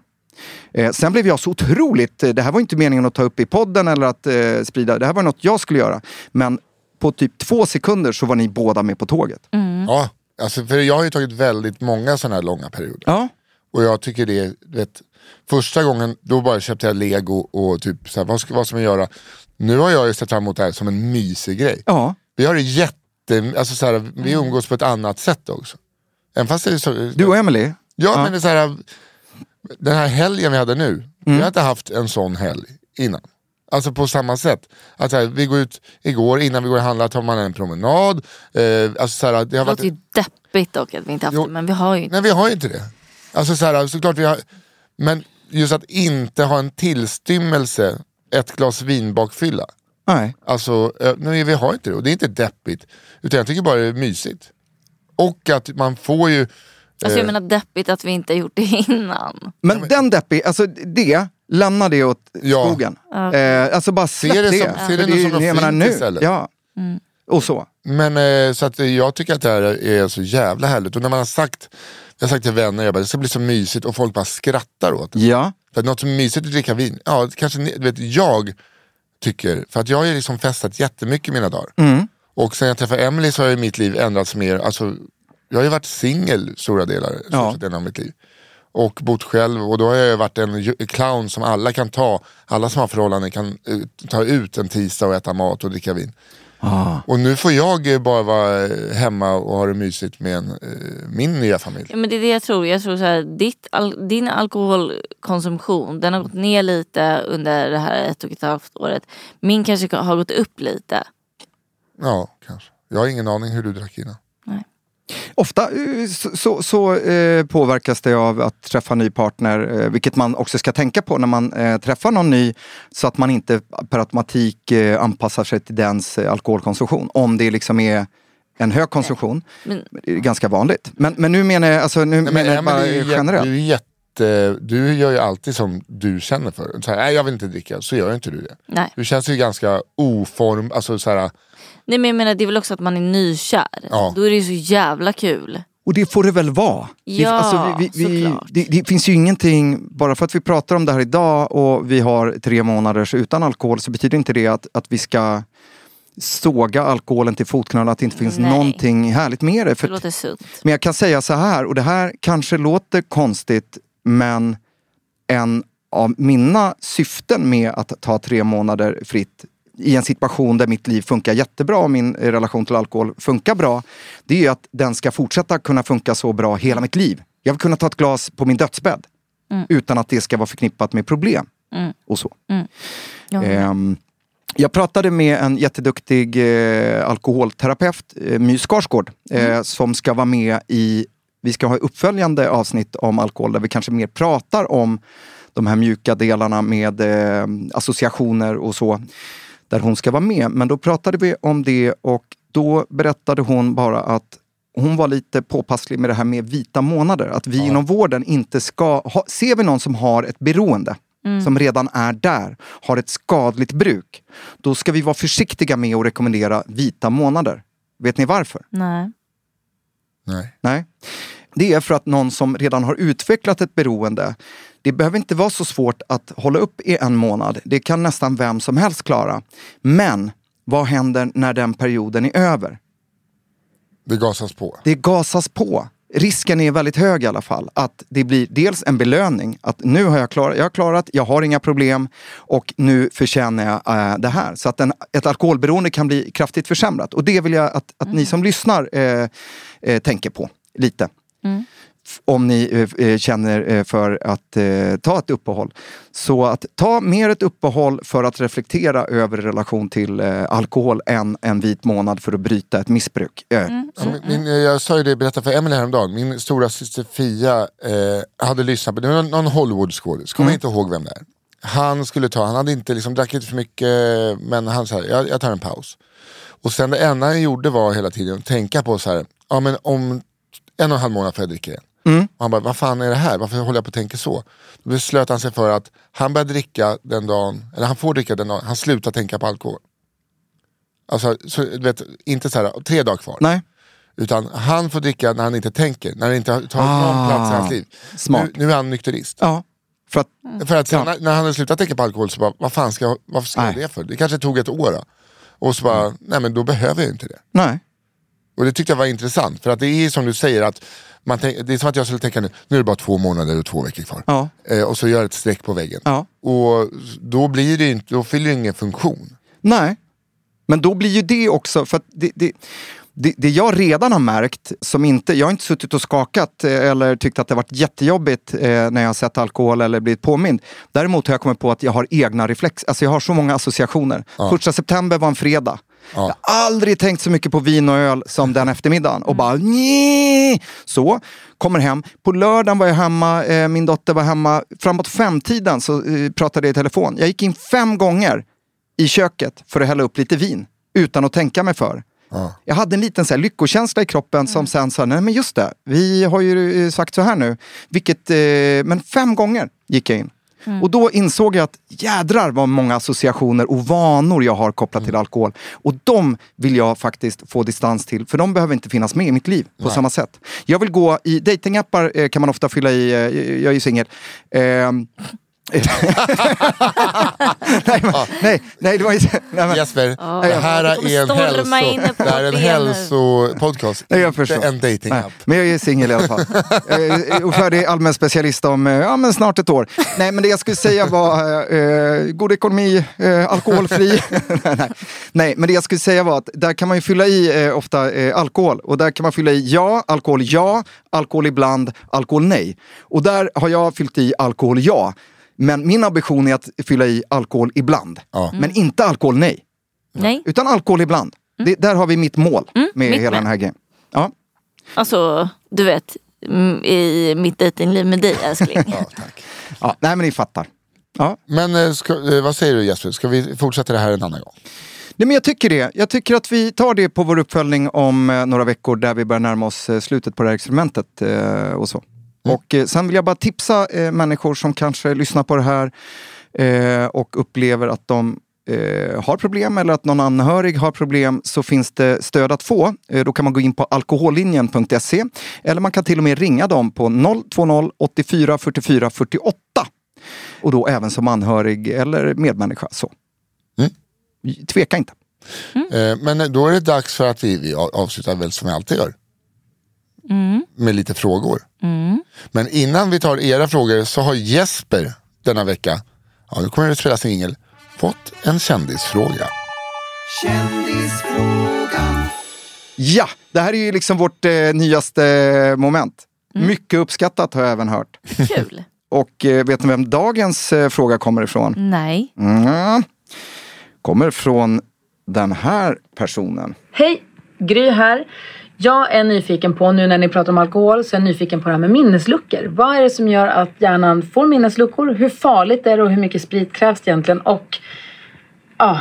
Eh, sen blev jag så otroligt, eh, det här var inte meningen att ta upp i podden eller att eh, sprida, det här var något jag skulle göra. Men på typ två sekunder så var ni båda med på tåget. Ja, alltså, för jag har ju tagit väldigt många sådana här långa perioder. Ja. Och jag tycker det, vet, första gången då bara köpte jag lego och typ så här, vad ska, vad ska man göra? Nu har jag ju sett fram emot det här som en mysig grej. Ja. Vi har det jätte, alltså så här, vi umgås på ett annat sätt också. Även fast det är så, Du och Emily? Ja, Ja. men det är så här, den här helgen vi hade nu, vi har inte haft en sån helg innan. Alltså på samma sätt. Att så här, vi går ut igår, innan vi går och handlar tar man en promenad. Eh, alltså så här, det har Det varit, låter ju deppigt dock att vi inte haft Jo. det, men vi har ju inte. nej vi har ju inte det. Alltså så här, såklart vi har, men just att inte ha en tillstymmelse, ett glas vin bakfylla. Nej. Alltså, eh, nej, vi har inte det och det är inte deppigt. Utan jag tycker bara det är mysigt. Och att man får ju... Alltså jag eh, menar deppigt att vi inte har gjort det innan. Men den deppig, alltså det, lämna det åt Ja. skogen. Eh, alltså bara släpp Se det det. som- se det För som är- något fint nu. istället. Ja. Och så. Men eh, så att jag tycker att det här är så jävla härligt. Och när man har sagt, jag har sagt till vänner, jag bara, det ska bli så mysigt och folk bara skrattar åt det. Ja. För att något som är mysigt att dricka vin, ja kanske ni- vet, jag tycker, för att jag har ju liksom festat jättemycket mina dagar. Mm. Och sen jag träffade Emily så har ju mitt liv ändrats mer, alltså jag har ju varit singel stora delar Ja. delar av mitt liv. Och bott själv och då har jag varit en clown som alla kan ta, alla som har förhållanden kan eh, ta ut en tisdag och äta mat och dricka vin. Ah. Och nu får jag bara vara hemma och ha det mysigt med en, eh, min nya familj. Ja, men det är det jag tror. Jag tror så här, ditt, al din alkoholkonsumtion den har gått ner lite under det här ett och ett halvt året. Min kanske har gått upp lite. Ja, kanske. Jag har ingen aning hur du drack innan. Ofta eh, så, så, så eh, påverkas det av att träffa ny partner, eh, vilket man också ska tänka på när man eh, träffar någon ny, så att man inte per automatik anpassar sig till dens alkoholkonsumtion. Om det liksom är en hög konsumtion. Men, Det är ganska vanligt. Men, men nu menar jag, alltså, nu Nej, menar jag bara är ju jä- generellt. Du, är jätte, du gör ju alltid som du känner för. Så här, nej jag vill inte dricka, så gör inte du det. nej. Du känns ju ganska oform, alltså så här, nej men jag menar det är väl också att man är nykär. Ja. Då är det ju så jävla kul. Och det får det väl vara? Det- Ja, alltså, vi, vi, det, det finns ju ingenting, bara för att vi pratar om det här idag och vi har tre månaders utan alkohol så betyder inte det att, att vi ska såga alkoholen till fotknölarna, att det inte finns Nej. någonting härligt med det. Det För, låter sunt. men jag kan säga så här, och det här kanske låter konstigt, men en av mina syften med att ta tre månader fritt i en situation där mitt liv funkar jättebra och min eh, relation till alkohol funkar bra. Det är ju att den ska fortsätta kunna funka så bra hela mitt liv. Jag vill kunna ta ett glas på min dödsbädd utan att det ska vara förknippat med problem. Och så. Ja. Ehm, jag pratade med en jätteduktig eh, alkoholterapeut, eh, My Skarsgård, eh, som ska vara med i, vi ska ha uppföljande avsnitt om alkohol där vi kanske mer pratar om de här mjuka delarna med eh, associationer och så. Där hon ska vara med. Men då pratade vi om det och då berättade hon bara att hon var lite påpasslig med det här med vita månader. Att vi inom vården inte ska... Ha, ser vi någon som har ett beroende, som redan är där, har ett skadligt bruk, då ska vi vara försiktiga med att rekommendera vita månader. Vet ni varför? Nej. nej. Nej. Det är för att någon som redan har utvecklat ett beroende, det behöver inte vara så svårt att hålla upp i en månad. Det kan nästan vem som helst klara. Men vad händer när den perioden är över? Det gasas på. Det gasas på. Risken är väldigt hög i alla fall att det blir dels en belöning, att nu har jag klarat, jag har klarat, jag har inga problem och nu förtjänar jag äh, det här. Så att en, ett alkoholberoende kan bli kraftigt försämrat och det vill jag att, att ni som lyssnar eh, eh, tänker på lite. f- om ni eh, eh, känner eh, för att eh, ta ett uppehåll. Så att ta mer ett uppehåll för att reflektera över relation till eh, alkohol än en vit månad för att bryta ett missbruk. Eh, Ja, min, min, jag sa ju det, berättade för Emelie häromdagen. Min stora syster Fia eh, hade lyssnat på, det var någon, Hollywood-skådis, kommer inte ihåg vem det är. Han skulle ta, han hade inte, liksom, drack inte för mycket, men han sa jag, jag tar en paus. Och sen det enda han gjorde var hela tiden att tänka på så här, ja men om en och en halv månad får jag dricka igen. Och han bara, vad fan är det här? Varför håller jag på att tänka så? Då beslöt han sig för att han börjar dricka den dagen, eller han får dricka den dagen, han slutar tänka på alkohol. Alltså, så, du vet, inte så här, tre dagar kvar. Nej. Utan han får dricka när han inte tänker, när det inte har tagit Ah, någon plats i hans liv. smart. Nu, nu är han nykterist. Ja, för att, För att sen, när, när han hade slutat tänka på alkohol så bara, vad fan ska jag, varför ska jag det för? Det kanske tog ett år. Då. Och så bara, nej men då behöver jag inte det. nej. Och det tyckte jag var intressant, för att det är som du säger att man tänk, det är som att jag skulle tänka nu, nu är det bara två månader och två veckor kvar. Ja. Eh, och så gör jag ett streck på väggen. Ja. Och då blir det inte, då fyller det ingen funktion. Nej, men då blir ju det också, för det, det, det, det jag redan har märkt, som inte, jag har inte suttit och skakat eh, eller tyckt att det varit jättejobbigt eh, när jag har sett alkohol eller blivit påmind. Däremot har jag kommit på att jag har egna reflex, alltså jag har så många associationer. Första september var en fredag. Jag har aldrig tänkt så mycket på vin och öl som den eftermiddagen och bara nej. Så, kommer hem. På lördagen var jag hemma, eh, min dotter var hemma. Framåt femtiden så eh, pratade jag i telefon. Jag gick in fem gånger i köket för att hälla upp lite vin utan att tänka mig för. Jag hade en liten så här, lyckokänsla i kroppen som sen sa, nej men just det, vi har ju eh, sagt så här nu. Vilket, eh, men fem gånger gick jag in. Och då insåg jag att jädrar vad många associationer och vanor jag har kopplat till alkohol. Och de vill jag faktiskt få distans till, för de behöver inte finnas med i mitt liv på samma sätt. Jag vill gå i datingappar eh, kan man ofta fylla i, eh, jag är ju singel. Ehm, nej, men- nej, nej, det var ju... Nej, men, Jesper, det här är en, hälso, det här är en hälsopodcast, Nej, jag inte förstår. en datingapp. Nej, men jag är singel i alla fall. Eh, och färdig allmän specialist om eh, ja, men snart ett år. Nej, men det jag skulle säga var eh, god ekonomi, eh, alkoholfri. nej, nej. nej, men det jag skulle säga var att där kan man ju fylla i eh, ofta eh, alkohol. Och där kan man fylla i ja, alkohol ja, alkohol ibland, alkohol nej. Och där har jag fyllt i alkohol ja. Men min ambition är att fylla i alkohol ibland. Ja. Men inte alkohol nej. Nej, Utan alkohol ibland. Det, där har vi mitt mål med mitt hela med. den här grejen. Ja. alltså du vet mm, i mitt dejtingliv med dig älskling. Ja, tack. Ja, nej men ni fattar. Ja. Men eh, ska, eh, vad säger du Jesper, ska vi fortsätta det här en annan gång? Nej, men jag tycker det. Jag tycker att vi tar det på vår uppföljning om eh, några veckor där vi börjar närma oss slutet på det här experimentet och så. Och eh, sen vill jag bara tipsa eh, människor som kanske lyssnar på det här eh, och upplever att de eh, har problem eller att någon anhörig har problem så finns det stöd att få. Eh, då kan man gå in på alkohollinjen.se eller man kan till och med ringa dem på 020 84 44 48. Och då även som anhörig eller medmänniska. Så. Tveka inte. Eh, men då är det dags för att vi, vi avslutar väl som vi alltid gör. Med lite frågor. Men innan vi tar era frågor så har Jesper denna vecka, ja nu kommer det spelas en jingel, fått en kändisfråga. Ja, det här är ju liksom vårt eh, nyaste moment. Mycket uppskattat har jag även hört. Kul. Och eh, vet ni vem dagens eh, fråga kommer ifrån? Nej. Mm. Kommer från den här personen. Hej! Gry här. Jag är nyfiken på, nu när ni pratar om alkohol, så är jag nyfiken på det här med minnesluckor. Vad är det som gör att hjärnan får minnesluckor? Hur farligt är det och hur mycket sprit krävs det egentligen? Och ja,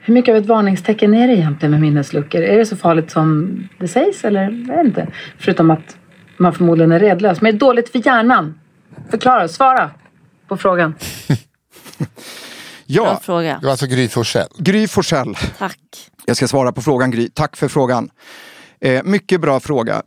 hur mycket av ett varningstecken är det egentligen med minnesluckor? Är det så farligt som det sägs eller jag vet inte? Förutom att man förmodligen är redlös. Men är det dåligt för hjärnan? Förklara, svara på frågan. Bra Ja, fråga. Det var alltså Gry Forssell. Gry Forssell. Tack. Jag ska svara på frågan Gry. Tack för frågan. Eh, mycket bra fråga.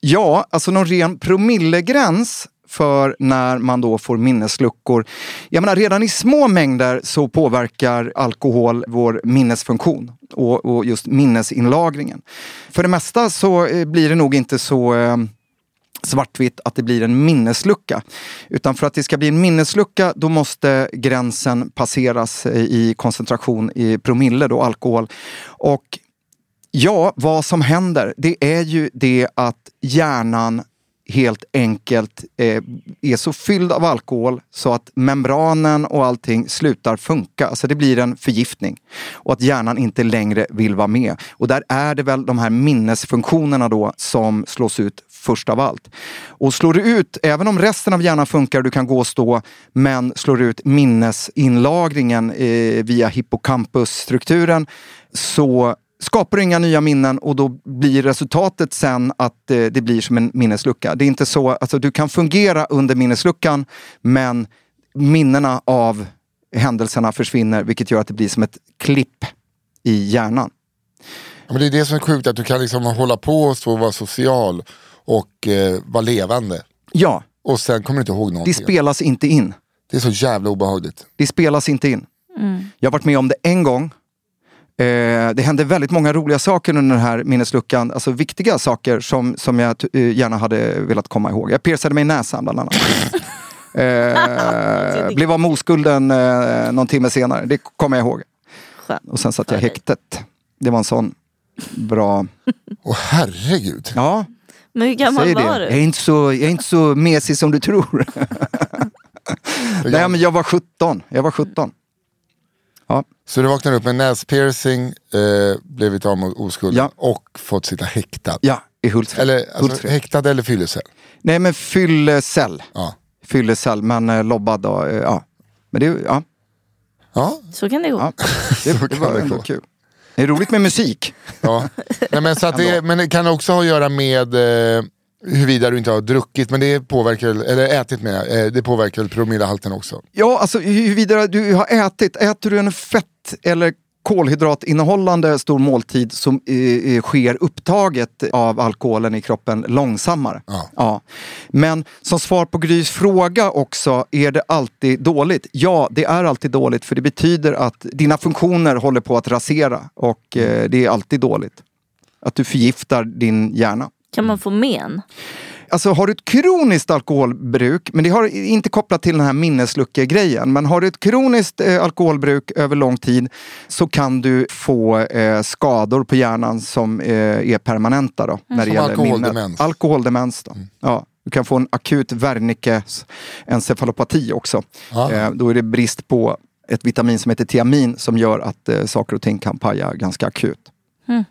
Ja, alltså någon ren promillegräns för när man då får minnesluckor. Jag menar, redan i små mängder så påverkar alkohol vår minnesfunktion och, och just minnesinlagringen. För det mesta så eh, blir det nog inte så eh, svartvitt att det blir en minneslucka. Utan för att det ska bli en minneslucka då måste gränsen passeras eh, i koncentration i promille, då alkohol. Och ja, vad som händer det är ju det att hjärnan helt enkelt eh, är så fylld av alkohol så att membranen och allting slutar funka. Alltså det blir en förgiftning. Och att hjärnan inte längre vill vara med. Och där är det väl de här minnesfunktionerna då som slås ut först av allt. Och slår du ut, även om resten av hjärnan funkar, du kan gå och stå, men slår du ut minnesinlagringen eh, via hippocampusstrukturen så skapar du inga nya minnen och då blir resultatet sen att eh, det blir som en minneslucka. Det är inte så, alltså du kan fungera under minnesluckan men minnena av händelserna försvinner vilket gör att det blir som ett klipp i hjärnan. Ja, men det är det som är sjukt, att du kan liksom hålla på och så vara social och eh, vara levande. Ja. Och sen kommer du inte ihåg någonting. Det spelas inte in. Det är så jävla obehagligt. Det spelas inte in. Mm. Jag har varit med om det en gång. Eh, det hände väldigt många roliga saker under den här minnesluckan. Alltså viktiga saker som, som jag t- eh, gärna hade velat komma ihåg. Jag piercade mig i näsan bland annat. eh, blev av med oskulden eh, någon timme senare. Det kommer jag ihåg. Och sen satt jag i häktet. Det var en sån bra... Åh herregud. Ja. Men hur gammal Säg var det. du? Jag är inte så, jag är inte så mesig som du tror. Nej men jag var 17. Jag var 17. Ja. Så du vaknar upp med näspiercing, eh, blivit av med oskulden och fått sitta häktad. Ja, i Hultsfred. Eller alltså, Hultsfred. häktad eller fyllecell. Nej men fyllecell. Ja. Fyllecell, men eh, lobbad och, eh, ja. Men det, ja. Ja. Så kan det gå. Ja. Det, det var ändå kul. Det är roligt med musik. Ja. Nej, men, så att det, men det kan också ha att göra med eh, huruvida du inte har druckit, men det påverkar, eller ätit med, eh, det påverkar väl promillehalten också. Ja, alltså huruvida du har ätit, äter du en fett eller kolhydratinnehållande stor måltid så eh, eh, sker upptaget av alkoholen i kroppen långsammare. Ja. Men som svar på Grys fråga också, är det alltid dåligt? Ja, det är alltid dåligt för det betyder att dina funktioner håller på att rasera och eh, det är alltid dåligt. Att du förgiftar din hjärna. Kan man få men? Alltså har du ett kroniskt alkoholbruk, men det har inte kopplat till den här minnesluckegrejen, men har du ett kroniskt eh, alkoholbruk över lång tid så kan du få eh, skador på hjärnan som eh, är permanenta då. När det Som gäller alkoholdemens. minnet. Alkoholdemens. Då. Ja, du kan få en akut Wernicke encefalopati också. Eh, då är det brist på ett vitamin som heter tiamin som gör att eh, saker och ting kan paja ganska akut. Mm.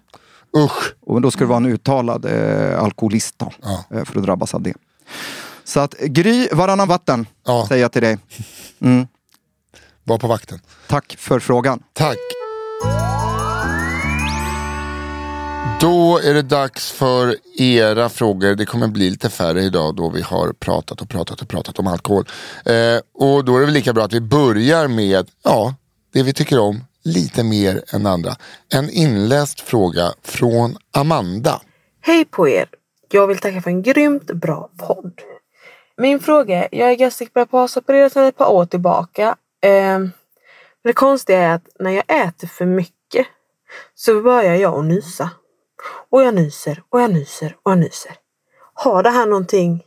Usch. Och då ska du vara en uttalad eh, alkoholist då, eh, för att drabbas av det. Så att Gry varannan vatten, säger jag till dig. Mm. Var på vakten. Tack för frågan. Tack. Då är det dags för era frågor. Det kommer bli lite färre idag då vi har pratat och pratat och pratat om alkohol. Eh, och då är det väl lika bra att vi börjar med ja, det vi tycker om lite mer än andra. En inläst fråga från Amanda. Hej på er! Jag vill tacka för en grymt bra podd. Min fråga är, jag är gastric bypassopererad sedan ett par år tillbaka. Eh, det konstiga är att när jag äter för mycket så börjar jag att nysa. Och jag nyser och jag nyser och jag nyser. Har det här någonting?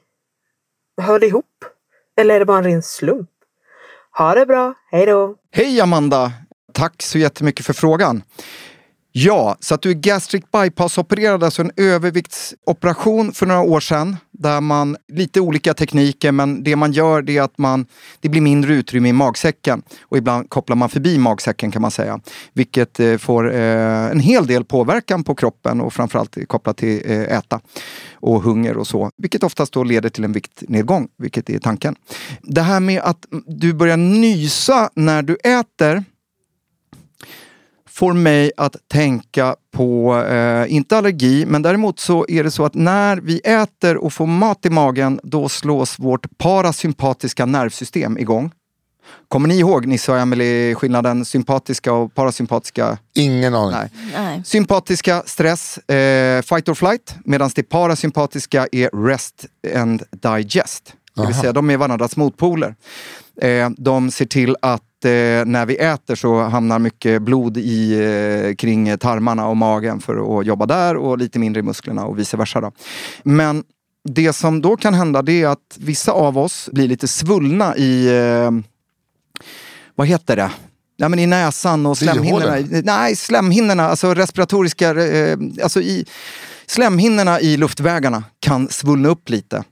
Hör det ihop? Eller är det bara en ren slump? Ha det bra, hej då! Hej Amanda! Tack så jättemycket för frågan. Ja, så att du är gastric bypass-opererad, alltså en överviktsoperation för några år sedan. Där man, lite olika tekniker, men det man gör det är att man, det blir mindre utrymme i magsäcken. Och ibland kopplar man förbi magsäcken kan man säga. Vilket eh, får eh, en hel del påverkan på kroppen och framförallt kopplat till eh, äta och hunger och så. Vilket oftast då leder till en viktnedgång, vilket är tanken. Det här med att du börjar nysa när du äter får mig att tänka på, eh, inte allergi, men däremot så är det så att när vi äter och får mat i magen, då slås vårt parasympatiska nervsystem igång. Kommer ni ihåg, Nisse och Emelie, skillnaden sympatiska och parasympatiska? Ingen aning. Nej. Nej. Sympatiska, stress, eh, fight or flight, medan det parasympatiska är rest and digest. Det vill Aha. säga, de är varandras motpoler. Eh, de ser till att eh, när vi äter så hamnar mycket blod i, eh, kring tarmarna och magen för att jobba där och lite mindre i musklerna och vice versa. Då. Men det som då kan hända det är att vissa av oss blir lite svullna i, eh, vad heter det? Ja, men I näsan och slemhinnorna. Nej, slemhinnorna, alltså respiratoriska, eh, alltså i slemhinnorna i luftvägarna kan svullna upp lite.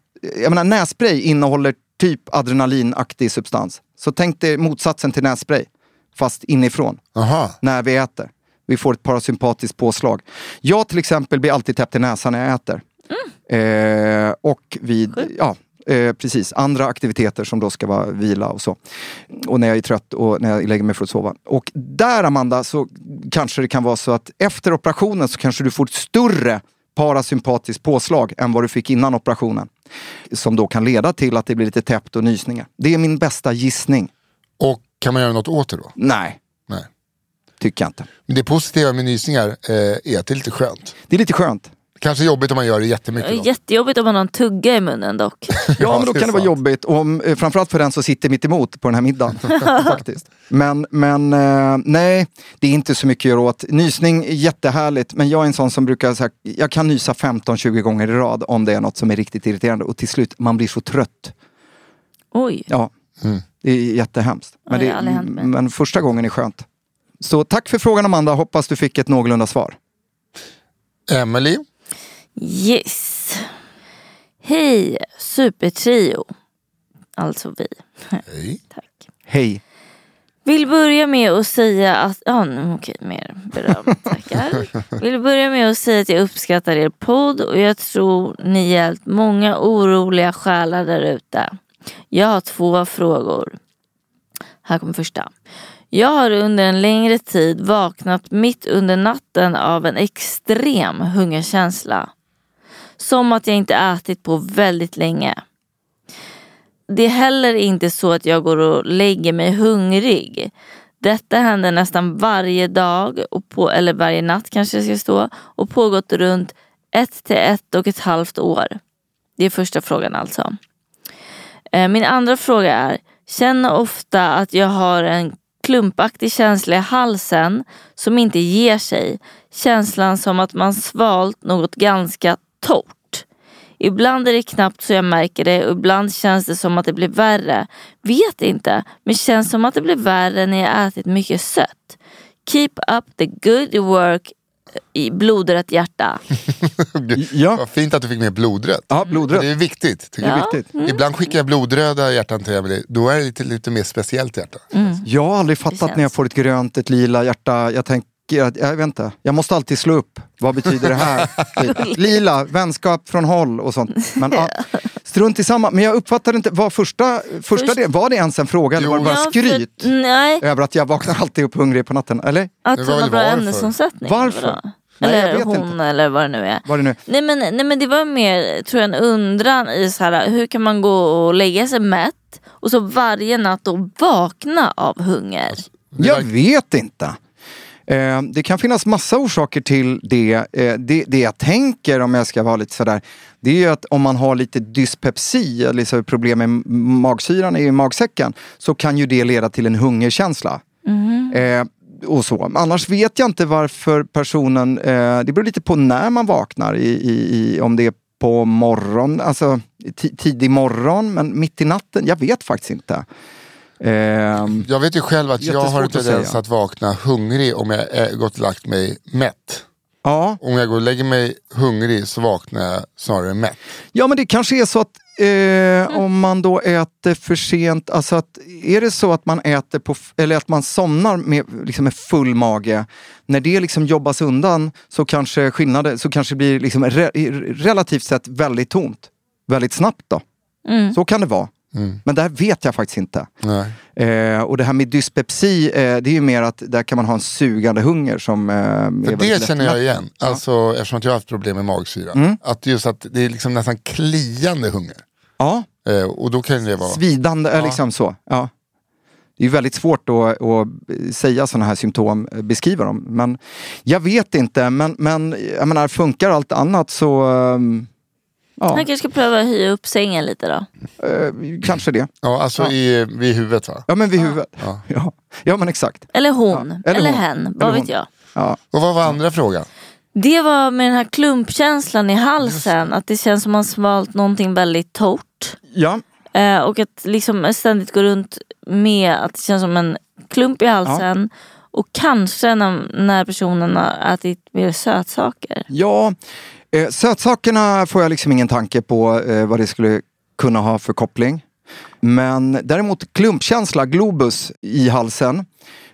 jag menar nässpray innehåller typ adrenalinaktig substans. Så tänk dig motsatsen till nässpray, fast inifrån. Aha. När vi äter. Vi får ett parasympatiskt påslag. Jag till exempel blir alltid täppt i näsan när jag äter. Eh, och vid, ja, eh, precis, andra aktiviteter som då ska vara vila och så. Och när jag är trött och när jag lägger mig för att sova. Och där Amanda, så kanske det kan vara så att efter operationen så kanske du får ett större parasympatiskt påslag än vad du fick innan operationen. Som då kan leda till att det blir lite täppt och nysningar. Det är min bästa gissning. Och kan man göra något åt det då? Nej, Nej. tycker jag inte. Men det positiva med nysningar eh, är att det är lite skönt. Det är lite skönt. Kanske jobbigt om man gör det jättemycket. Då. Jättejobbigt om man har en tugga i munnen dock. Ja, men då kan det vara jobbigt. Om, eh, framförallt för den som sitter mitt emot på den här middagen. faktiskt. Men, men eh, nej, det är inte så mycket att göra åt. Nysning är jättehärligt, men jag är en sån som brukar, så här, jag kan nysa 15-20 gånger i rad om det är något som är riktigt irriterande. Och till slut, man blir så trött. Oj. Ja, det är jättehemskt. Men, Ja, det men första gången är skönt. Så tack för frågan Amanda, hoppas du fick ett någorlunda svar. Emily, Yes. Hej supertrio. Alltså vi. hej. Hej. Vill börja med att säga att, ja nu- okej mer beröm, tackar. Vill börja med att säga att jag uppskattar er podd och jag tror ni hjälpt många oroliga själar där ute. Jag har två frågor. Här kommer första. Jag har under en längre tid vaknat mitt under natten av en extrem hungerkänsla. Som att jag inte ätit på väldigt länge. Det är heller inte så att jag går och lägger mig hungrig. Detta händer nästan varje dag, och på, eller varje natt kanske det ska stå, och pågått runt ett till ett och ett halvt år. Det är första frågan alltså. Eh, min andra fråga är, känner ofta att jag har en klumpaktig känsla i halsen som inte ger sig. Känslan som att man svalt något ganska torrt. Ibland är det knappt så jag märker det och ibland känns det som att det blir värre. Vet inte, men känns som att det blir värre när jag ätit mycket sött. Keep up the good work i blodrött hjärta. Ja. Vad fint att du fick med blodrött. Ja, blodrött. Det är viktigt. Tycker Det är jag. viktigt. Mm. Ibland skickar jag blodröda hjärtan till Emily. Då är det lite, lite mer speciellt hjärta. Mm. Jag har aldrig fattat när jag får ett grönt, ett lila hjärta. Jag tänker att, jag vet inte, jag måste alltid slå upp. Vad betyder det här? Typ, lila, vänskap från håll och sånt. Men ja, strunt i samma. Men jag uppfattade inte, var första, första Först- del, var det ens en fråga eller var det bara Ja, för- skryt? Nej, Över att jag vaknar alltid upp hungrig på natten, eller? att Det han var har bra varför? ämnesomsättning. Varför? Nej, jag Eller hon inte. eller vad det nu är. Det nu Nej men, nej men det var mer tror jag en undran i så här, hur kan man gå och lägga sig mätt och så varje natt då vakna av hunger. Jag vet inte. Eh, det kan finnas massa orsaker till det. Eh, det. Det jag tänker om jag ska vara lite sådär, det är ju att om man har lite dyspepsi, eller så problem med magsyran i magsäcken, så kan ju det leda till en hungerkänsla. Eh, och så. Annars vet jag inte varför personen, eh, det beror lite på när man vaknar, i, i, i, om det är på morgon, alltså ti- tidig morgon, men mitt i natten, jag vet faktiskt inte. Ehm, Jag vet ju själv att jag har en tendens att vakna hungrig om jag är gått och lagt mig mätt. ja. Om jag går och lägger mig hungrig så vaknar jag snarare mätt. Ja men det kanske är så att eh, om man då äter för sent, alltså att är det så att man äter på, eller att man somnar med, liksom med full mage, när det liksom jobbas undan så kanske skillnaden, så kanske det blir liksom re, relativt sett väldigt tomt. Väldigt snabbt då. Mm. Så kan det vara. Men det här vet jag faktiskt inte. Eh, och det här med dyspepsi, eh, det är ju mer att där kan man ha en sugande hunger som eh, För det känner jag igen. Alltså, eftersom att jag har haft problem med magsyra. Mm. Att just att det är liksom nästan kliande hunger. Ja. Eh, och då kan det vara... Svidande, ja. liksom så. Ja. Det är väldigt svårt att, att säga sådana här symptom, eh, beskriva dem. Men jag vet inte, men, men jag menar, funkar allt annat så ehm, ja, Han kanske ska pröva att höja upp sängen lite då. eh, kanske det. Ja, alltså Ja. I, vid huvudet va? Ja, men vid huvudet. Ja. Ja. ja, men exakt. Eller hon, Ja, eller, eller hon. hen, Eller vad hon. vet jag. Ja. Och vad var andra frågan? Det var med den här klumpkänslan i halsen, att det känns som man svalt någonting väldigt torrt. Ja. Eh, och att liksom ständigt gå runt med att det känns som en klump i halsen. Och kanske när, när personen har ätit mer sötsaker. Ja, eh, sötsakerna får jag liksom ingen tanke på eh, vad det skulle kunna ha förkoppling. Men däremot klumpkänsla, globus i halsen.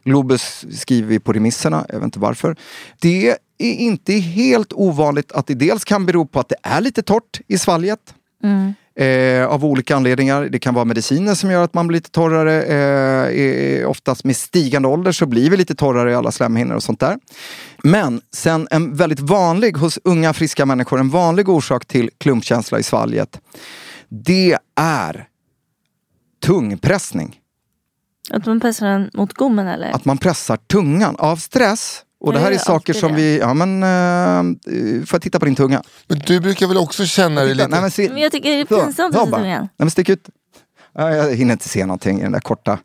Globus skriver vi på remisserna, jag vet inte varför. Det är inte helt ovanligt att det dels kan bero på att det är lite torrt i svalget. Mm. Eh, av olika anledningar. Det kan vara mediciner som gör att man blir lite torrare. Eh, oftast med stigande ålder så blir vi lite torrare i alla slemhinnor och sånt där. Men sen en väldigt vanlig hos unga friska människor, en vanlig orsak till klumpkänsla i svalget. Det är tungpressning. Att man pressar den mot gommen eller? Att man pressar tungan av stress. Och det här är saker som det. vi, ja men, eh, får jag titta på din tunga? Men du brukar väl också känna dig lite... Nej, men, se, Men jag tycker det är pinsamt att se tungan. Nej men stick ut. Ja, jag hinner inte se någonting i den där korta.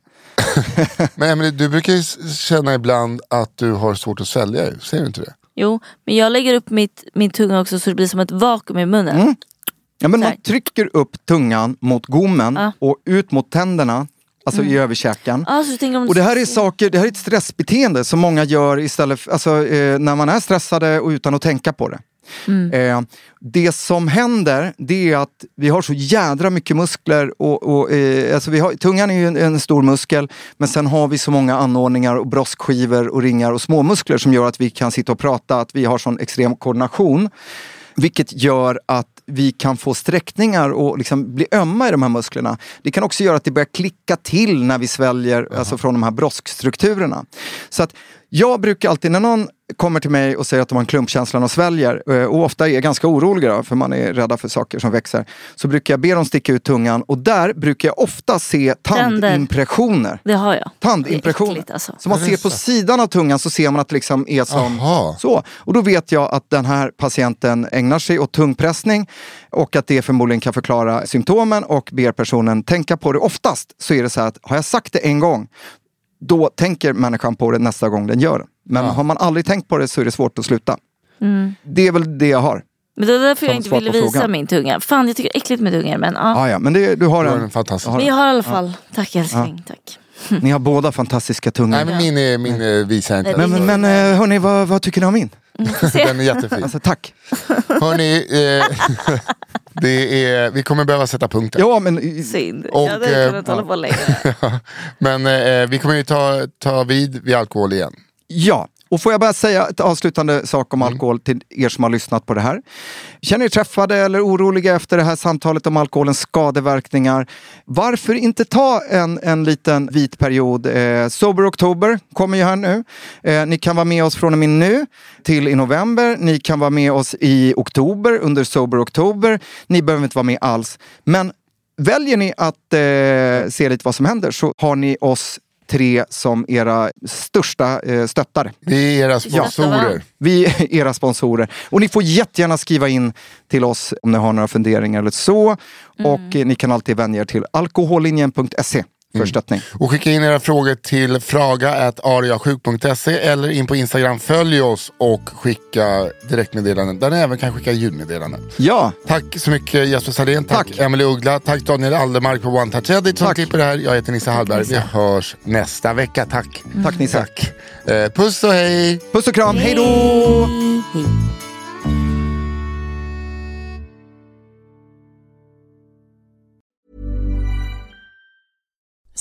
Men Emelie, du brukar ju känna ibland att du har svårt att svälja. Säger du inte det? Jo, men jag lägger upp mitt, min tunga också så det blir som ett vakuum i munnen. Mm. Ja, men man trycker upp tungan mot gommen Ja. och ut mot tänderna, alltså i överkäken. Så tänker de Och det här är saker, det här är ett stressbeteende som många gör istället för, alltså, eh, när man är stressade och utan att tänka på det. Eh, det som händer det är att vi har så jädra mycket muskler. Och, och, eh, alltså vi har, tungan är ju en, en stor muskel men sen har vi så många anordningar och broskskivor och ringar och småmuskler som gör att vi kan sitta och prata, att vi har sån extrem koordination. Vilket gör att vi kan få sträckningar och liksom bli ömma i de här musklerna. Det kan också göra att det börjar klicka till när vi sväljer, alltså från de här broskstrukturerna. Så att jag brukar alltid när någon kommer till mig och säger att de har en klumpkänsla och sväljer eh, och ofta är ganska oroliga då, för man är rädda för saker som växer. Så brukar jag be dem sticka ut tungan och där brukar jag ofta se Tänder. tandimpressioner. Det har jag. Tandimpressioner. Äckligt, alltså. Så man ser på sidan av tungan så ser man att det liksom är som Aha. så. Och då vet jag att den här patienten ägnar sig åt tungpressning och att det förmodligen kan förklara symptomen och ber personen tänka på det. Oftast så är det så här att har jag sagt det en gång då tänker människan på det nästa gång den gör det. Men har man aldrig tänkt på det så är det svårt att sluta. Mm. Det är väl det jag har. Men det var därför jag inte ville visa frågan. min tunga. Fan jag tycker det är äckligt med tungor men ja. Ah, ja, men det, du har en. en fantastisk... har jag har i alla fall. Tack älskling. Tack. Ni har båda fantastiska tungor. Nej men min, är, min är, visar jag inte. Men, men, men eh, hörni, vad, vad tycker ni om min? Den är jättefin. Alltså, tack. Hörni, eh, det är, vi kommer behöva sätta punkt. Ja, men Synd. Och, jag hade eh, kunnat hålla på längre. Men eh, vi kommer ju ta, ta vid vid alkohol igen. Ja, och får jag bara säga ett avslutande sak om Mm. alkohol till er som har lyssnat på det här. Känner er träffade eller oroliga efter det här samtalet om alkoholens skadeverkningar? Varför inte ta en, en liten vit period? Eh, Sober Oktober kommer ju här nu. Eh, ni kan vara med oss från och med nu till i november. Ni kan vara med oss i oktober under Sober Oktober. Ni behöver inte vara med alls. Men väljer ni att eh, se lite vad som händer så har ni oss tre som era största eh, stöttare. Vi är era sponsorer. Vi är era sponsorer. Och ni får jättegärna skriva in till oss om ni har några funderingar eller så. Och eh, ni kan alltid vänja er till alkohollinjen.se för stöttning. Och skicka in era frågor till fraga.ariasjuk.se eller in på Instagram. Följ oss och skicka direktmeddelanden där ni även kan skicka ljudmeddelanden. Ja, Tack så mycket Jesper Sahlén, tack, Tack. Emelie Uggla, tack Daniel Aldermark på One Touch Edit som Tack. klipper det här. Jag heter Nisse Hallberg. Vi hörs nästa vecka. Tack. tack Nisse. Tack. Eh, puss och hej. Puss och kram, hej då! Hej.